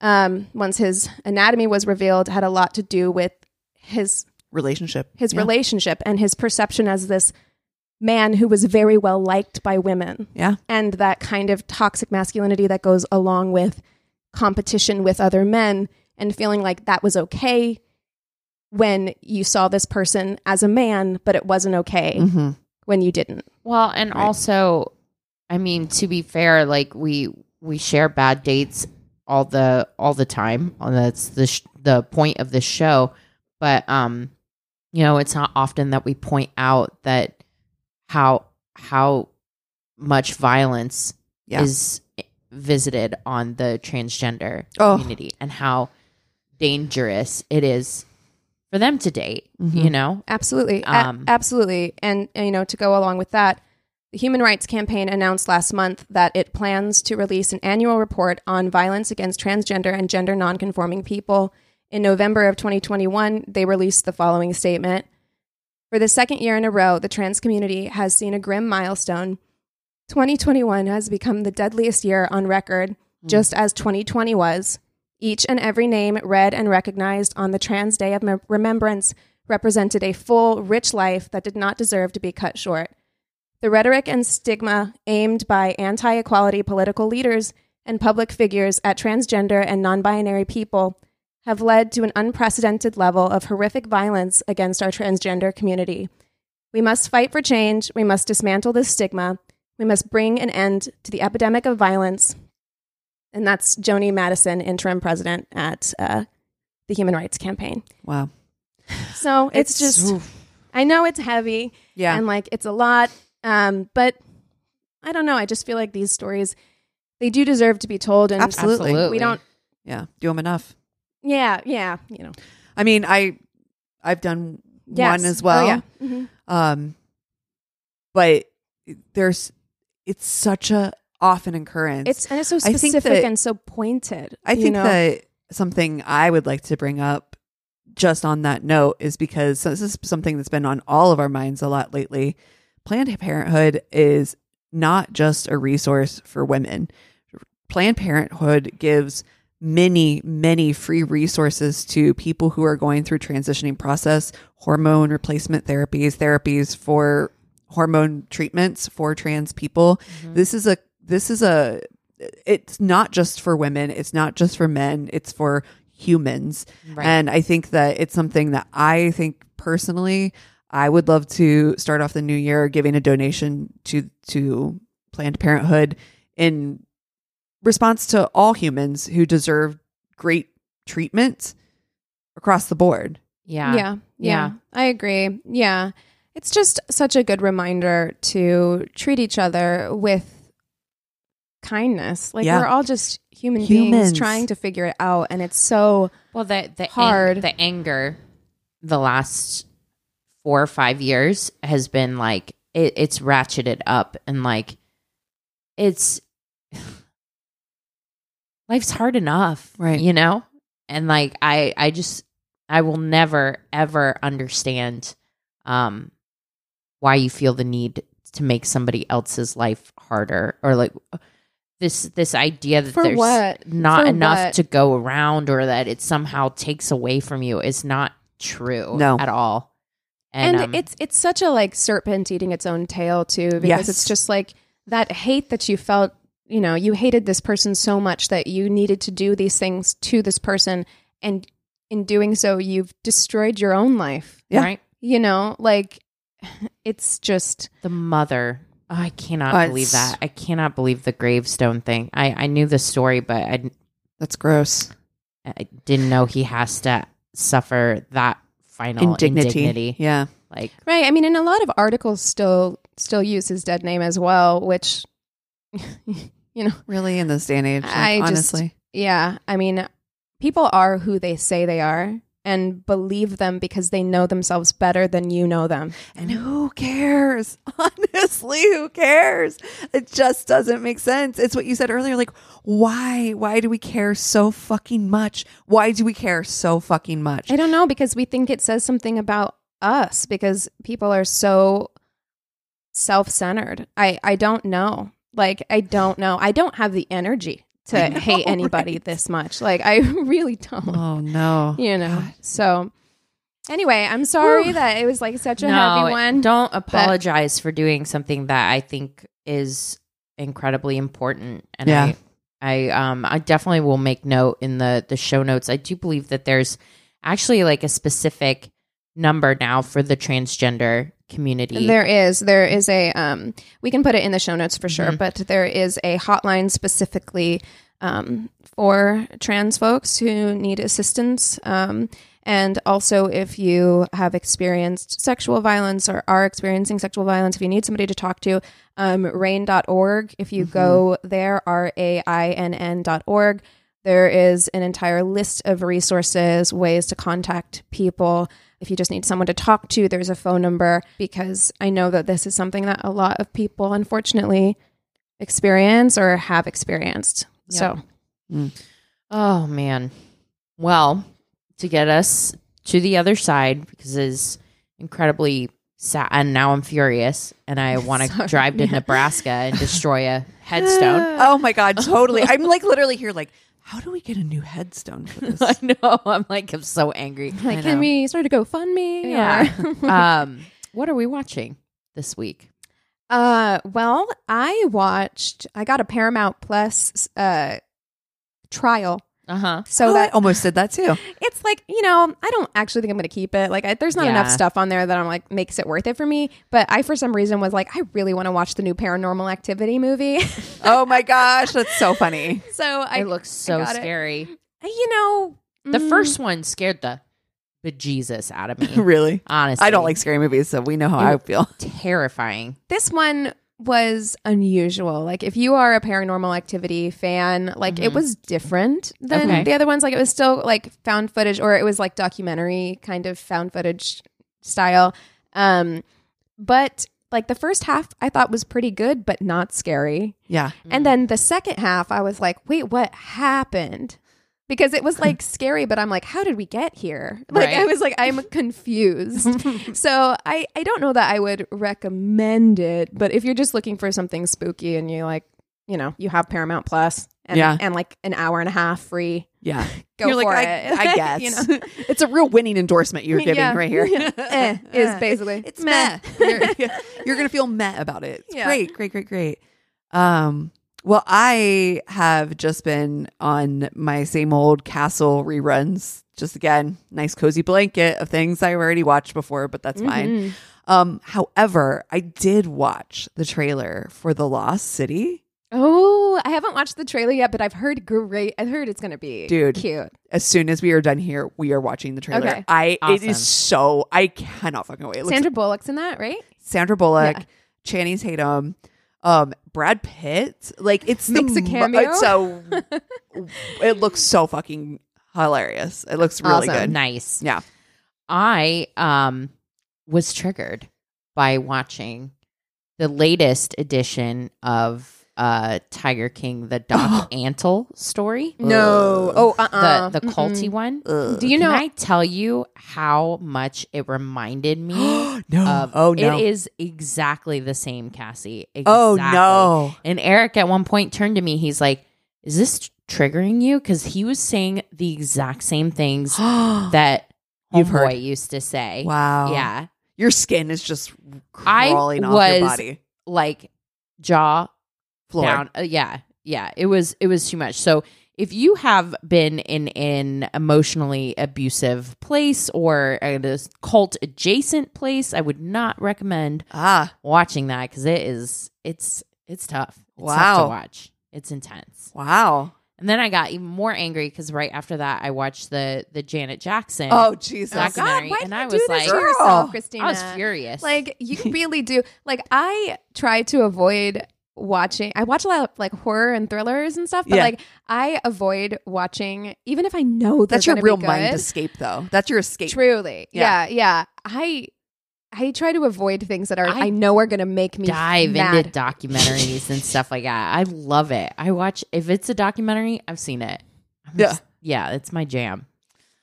um, once his anatomy was revealed had a lot to do with his Relationship. his Yeah. relationship and his perception as this man who was very well liked by women Yeah. and that kind of toxic masculinity that goes along with competition with other men and feeling like that was okay when you saw this person as a man but it wasn't okay hmm when you didn't well and Right. also i mean to be fair like we we share bad dates all the all the time that's the sh- the point of this show but um you know it's not often that we point out that how how much violence Yeah. is visited on the transgender Oh. community and how dangerous it is for them to date Mhm. you know Absolutely. A- Um, absolutely. And, and, you know, to go along with that, the Human Rights Campaign announced last month that it plans to release an annual report on violence against transgender and gender nonconforming people. In November of 2021, they released the following statement. For the second year in a row, the trans community has seen a grim milestone. 2021 has become the deadliest year on record, just as 2020 was. Each and every name read and recognized on the Trans Day of Mem- Remembrance represented a full, rich life that did not deserve to be cut short. The rhetoric and stigma aimed by anti equality political leaders and public figures at transgender and non binary people have led to an unprecedented level of horrific violence against our transgender community. We must fight for change. We must dismantle this stigma. We must bring an end to the epidemic of violence. And that's Joni Madison, interim president at uh, the Human Rights Campaign. Wow. So it's, just, oof. I know it's heavy yeah. and like it's a lot, um, but I don't know. I just feel like these stories, they do deserve to be told. And Absolutely. Absolutely. we don't, yeah. Do them enough. yeah, yeah, you know, I mean, I I've done Yes. one as well. Oh, yeah. Mhm. Um, but there's it's such a often occurrence. It's and it's so specific that- and so pointed. I think know? that something I would like to bring up just on that note is because this is something that's been on all of our minds a lot lately. Planned Parenthood is not just a resource for women. Planned Parenthood gives many, many free resources to people who are going through transitioning process, hormone replacement therapies, therapies for hormone treatments for trans people. Mm-hmm. This is a this is a it's not just for women, it's not just for men, it's for humans. Right. And I think that it's something that I think personally I would love to start off the new year giving a donation to to Planned Parenthood in response to all humans who deserve great treatment across the board. yeah yeah, yeah, I agree. Yeah. It's just such a good reminder to treat each other with kindness. Like Yeah. we're all just human Humans. beings trying to figure it out and it's so Well, the the ang- Hard. the anger, the last four or five years has been like it, it's ratcheted up, and like it's *sighs* life's hard enough, Right. You know, and like I I just I will never ever understand um why you feel the need to make somebody else's life harder or like this this idea that For there's what? not For enough what? to go around or that it somehow takes away from you is not true No. at all And, and um, it's it's such a like serpent eating its own tail too because Yes. it's just like that hate that you felt you know you hated this person so much that you needed to do these things to this person and in doing so you've destroyed your own life Yeah. right. you know like *sighs* it's just The mother. Oh, I cannot Uh, believe it's- that. I cannot believe the gravestone thing. I, I knew the story, but I, That's gross. I didn't know he has to suffer that final Indignity. indignity. Yeah. Like, right i mean and a lot of articles still still use his dead name as well which *laughs* you know Really in this day and age. like, I just- honestly. Yeah, I mean, people are who they say they are and believe them because they know themselves better than you know them. And who cares? *laughs* Honestly, who cares? It just doesn't make sense. It's what you said earlier. Like, why? Why do we care so fucking much? Why do we care so fucking much? I don't know because we think it says something about us because people are so self-centered. I I don't know. Like I don't know. I don't have the energy to know, *laughs* hate anybody right? this much. Like I *laughs* really don't. Oh no. You know. So anyway, I'm sorry Whew. that it was like such a no, heavy one. don't apologize for doing something that I think is incredibly important. And Yeah. I, I, um, I definitely will make note in the the show notes. I do believe that there's actually like a specific number now for the transgender community. There is. There is a um we can put it in the show notes for sure, Mhm. but there is a hotline specifically um for trans folks who need assistance. Um and also if you have experienced sexual violence or are experiencing sexual violence, if you need somebody to talk to, um rainn.org. If you go there, R A I N N dot org, there is an entire list of resources, ways to contact people. If you just need someone to talk to, there's a phone number because I know that this is something that a lot of people unfortunately experience or have experienced. So, mm. Oh man. Well, to get us to the other side because it's incredibly sad and now I'm furious and I *laughs* want to drive to Yeah. Nebraska and destroy a *laughs* headstone. Oh my god, totally. I'm like literally here like how do we get a new headstone for *laughs* this? I know. *laughs* I'm like I'm so angry. like, know. can we start a GoFundMe? Yeah. Or- *laughs* um what are we watching this week? Uh, well, I watched. I got a Paramount Plus uh trial, Uh-huh. so Oh, I that almost did that too. *laughs* it's like you know I don't actually think I'm going to keep it. Like, I, there's not enough stuff on there that I'm like makes it worth it for me. But I, for some reason, was like I really want to watch the new Paranormal Activity movie. *laughs* Oh my gosh, that's so funny. so I, it looks so got it. scary. you know, The mm, first one scared the bejesus out of me. *laughs* really? Honestly. I don't like scary movies, so we know how I feel. terrifying. this one was unusual. Like if you are a paranormal activity fan, like it Mhm. was different than Okay. the other ones. Like it was still like found footage or it was like documentary kind of found footage style. Um but like the first half I thought was pretty good but not scary. Yeah. And then the second half I was like, "Wait, what happened?" Because it was like *laughs* scary, but I'm like, how did we get here? Like I was like, I'm confused. *laughs* So I, I don't know that I would recommend it, but if you're just looking for something spooky and you like, you know, you have Paramount Plus and, Yeah. and like an hour and a half free, Yeah. *laughs* go You're for I, it. I guess. you know, it's a real winning endorsement you're giving Yeah. right here. Yeah. Eh, is basically It's meh. you're, you're gonna feel meh about it. It's Yeah. great, great, great, great. Um, well, I have just been on my same old castle reruns. Just again, nice cozy blanket of things I already watched before, but that's fine. Mhm. Um, however, I did watch the trailer for The Lost City. Oh, I haven't watched the trailer yet, but I've heard great. I've heard it's gonna be Dude. cute. As soon as we are done here, we are watching the trailer. Okay. I it Awesome. is so I cannot fucking wait. It looks Sandra Bullock's in that, right? Sandra Bullock, Yeah. Channing Tatum, um, Brad Pitt. Like it's Makes the a cameo? *laughs* so it looks so fucking hilarious. It looks really Awesome. good. Nice. Yeah. I um was triggered by watching the latest edition of uh Tiger King the *gasps* Doc Antle story. No. Ugh. Oh, uh, uh The the culty one. Ugh. Do you Can know? I tell you how much it reminded me *gasps* no. of oh no. it is exactly the same Cassi. oh no. And Eric at one point turned to me. He's like, "Is this triggering you?" Because he was saying the exact same things *gasps* that You've Homeboy heard. used to say. Wow. Yeah. Your skin is just I crawling off was your body. like jaw Floor. down. Uh, yeah, yeah. It was it was too much. So if you have been in an emotionally abusive place or a cult adjacent place, I would not recommend Ah, watching that because it is it's it's tough. It's tough Wow. to watch. It's intense. wow. And then I got even more angry because right after that I watched the the Janet Jackson. Oh, Jesus. Oh, God, documentary, why and do I you was do this like, to Girl. yourself, Christina? I was furious. Like you *laughs* really do. Like I try to avoid watching. I watch a lot of like horror and thrillers and stuff, but Yeah. like I avoid watching even if I know That's your real be mind escape, though. That's your escape. Truly, Yeah. yeah. yeah, I I try to avoid things that are I I, know are going to make me dive mad. into documentaries and stuff like that. I love it. I watch if it's a documentary, I've seen it. I'm Yeah. just- yeah, it's my jam.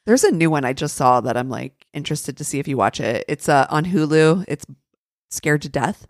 There's a new one I just saw that I'm like interested to see if you watch it. It's uh, on Hulu. It's Scared to Death.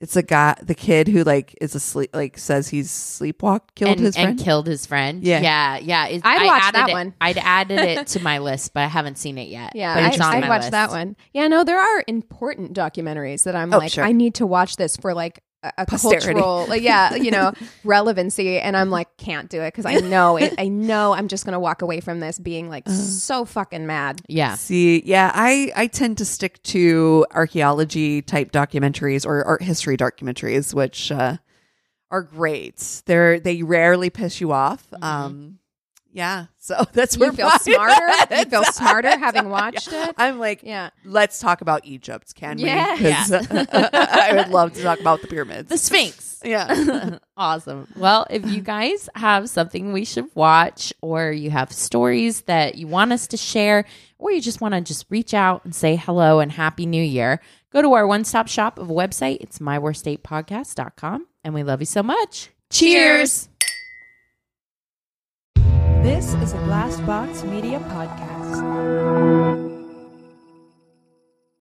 It's a guy, the kid who like is asleep, like says he's sleepwalked, killed and, his friend. and killed his friend. Yeah. yeah, yeah. It- I'd I watch added that it- one. I'd added it to my *laughs* list, but I haven't seen it yet. Yeah, but I, on I my watched that one. Yeah, no, there are important documentaries that I'm Oh, like, sure. I need to watch this for like a, a Posterity. cultural, like, yeah, you know, *laughs* relevancy, and I'm like, can't do it because I know it. I know I'm just gonna walk away from this being like so fucking mad. Yeah, See, yeah, I I tend to stick to archaeology type documentaries or art history documentaries, which uh, are great. They're they rarely piss you off. Um, yeah, so *laughs* that's You feel smarter. You feel smarter *laughs* having watched it. I'm like, Yeah. let's talk about Egypt, can we? Yeah. *laughs* I would love to talk about the pyramids. the Sphinx. yeah. awesome. Well, if you guys have something we should watch, or you have stories that you want us to share, or you just want to just reach out and say hello and happy new year, go to our one stop shop of a website. It's myworstdatepodcast.com. And we love you so much. Cheers. This is a Glass Box Media podcast.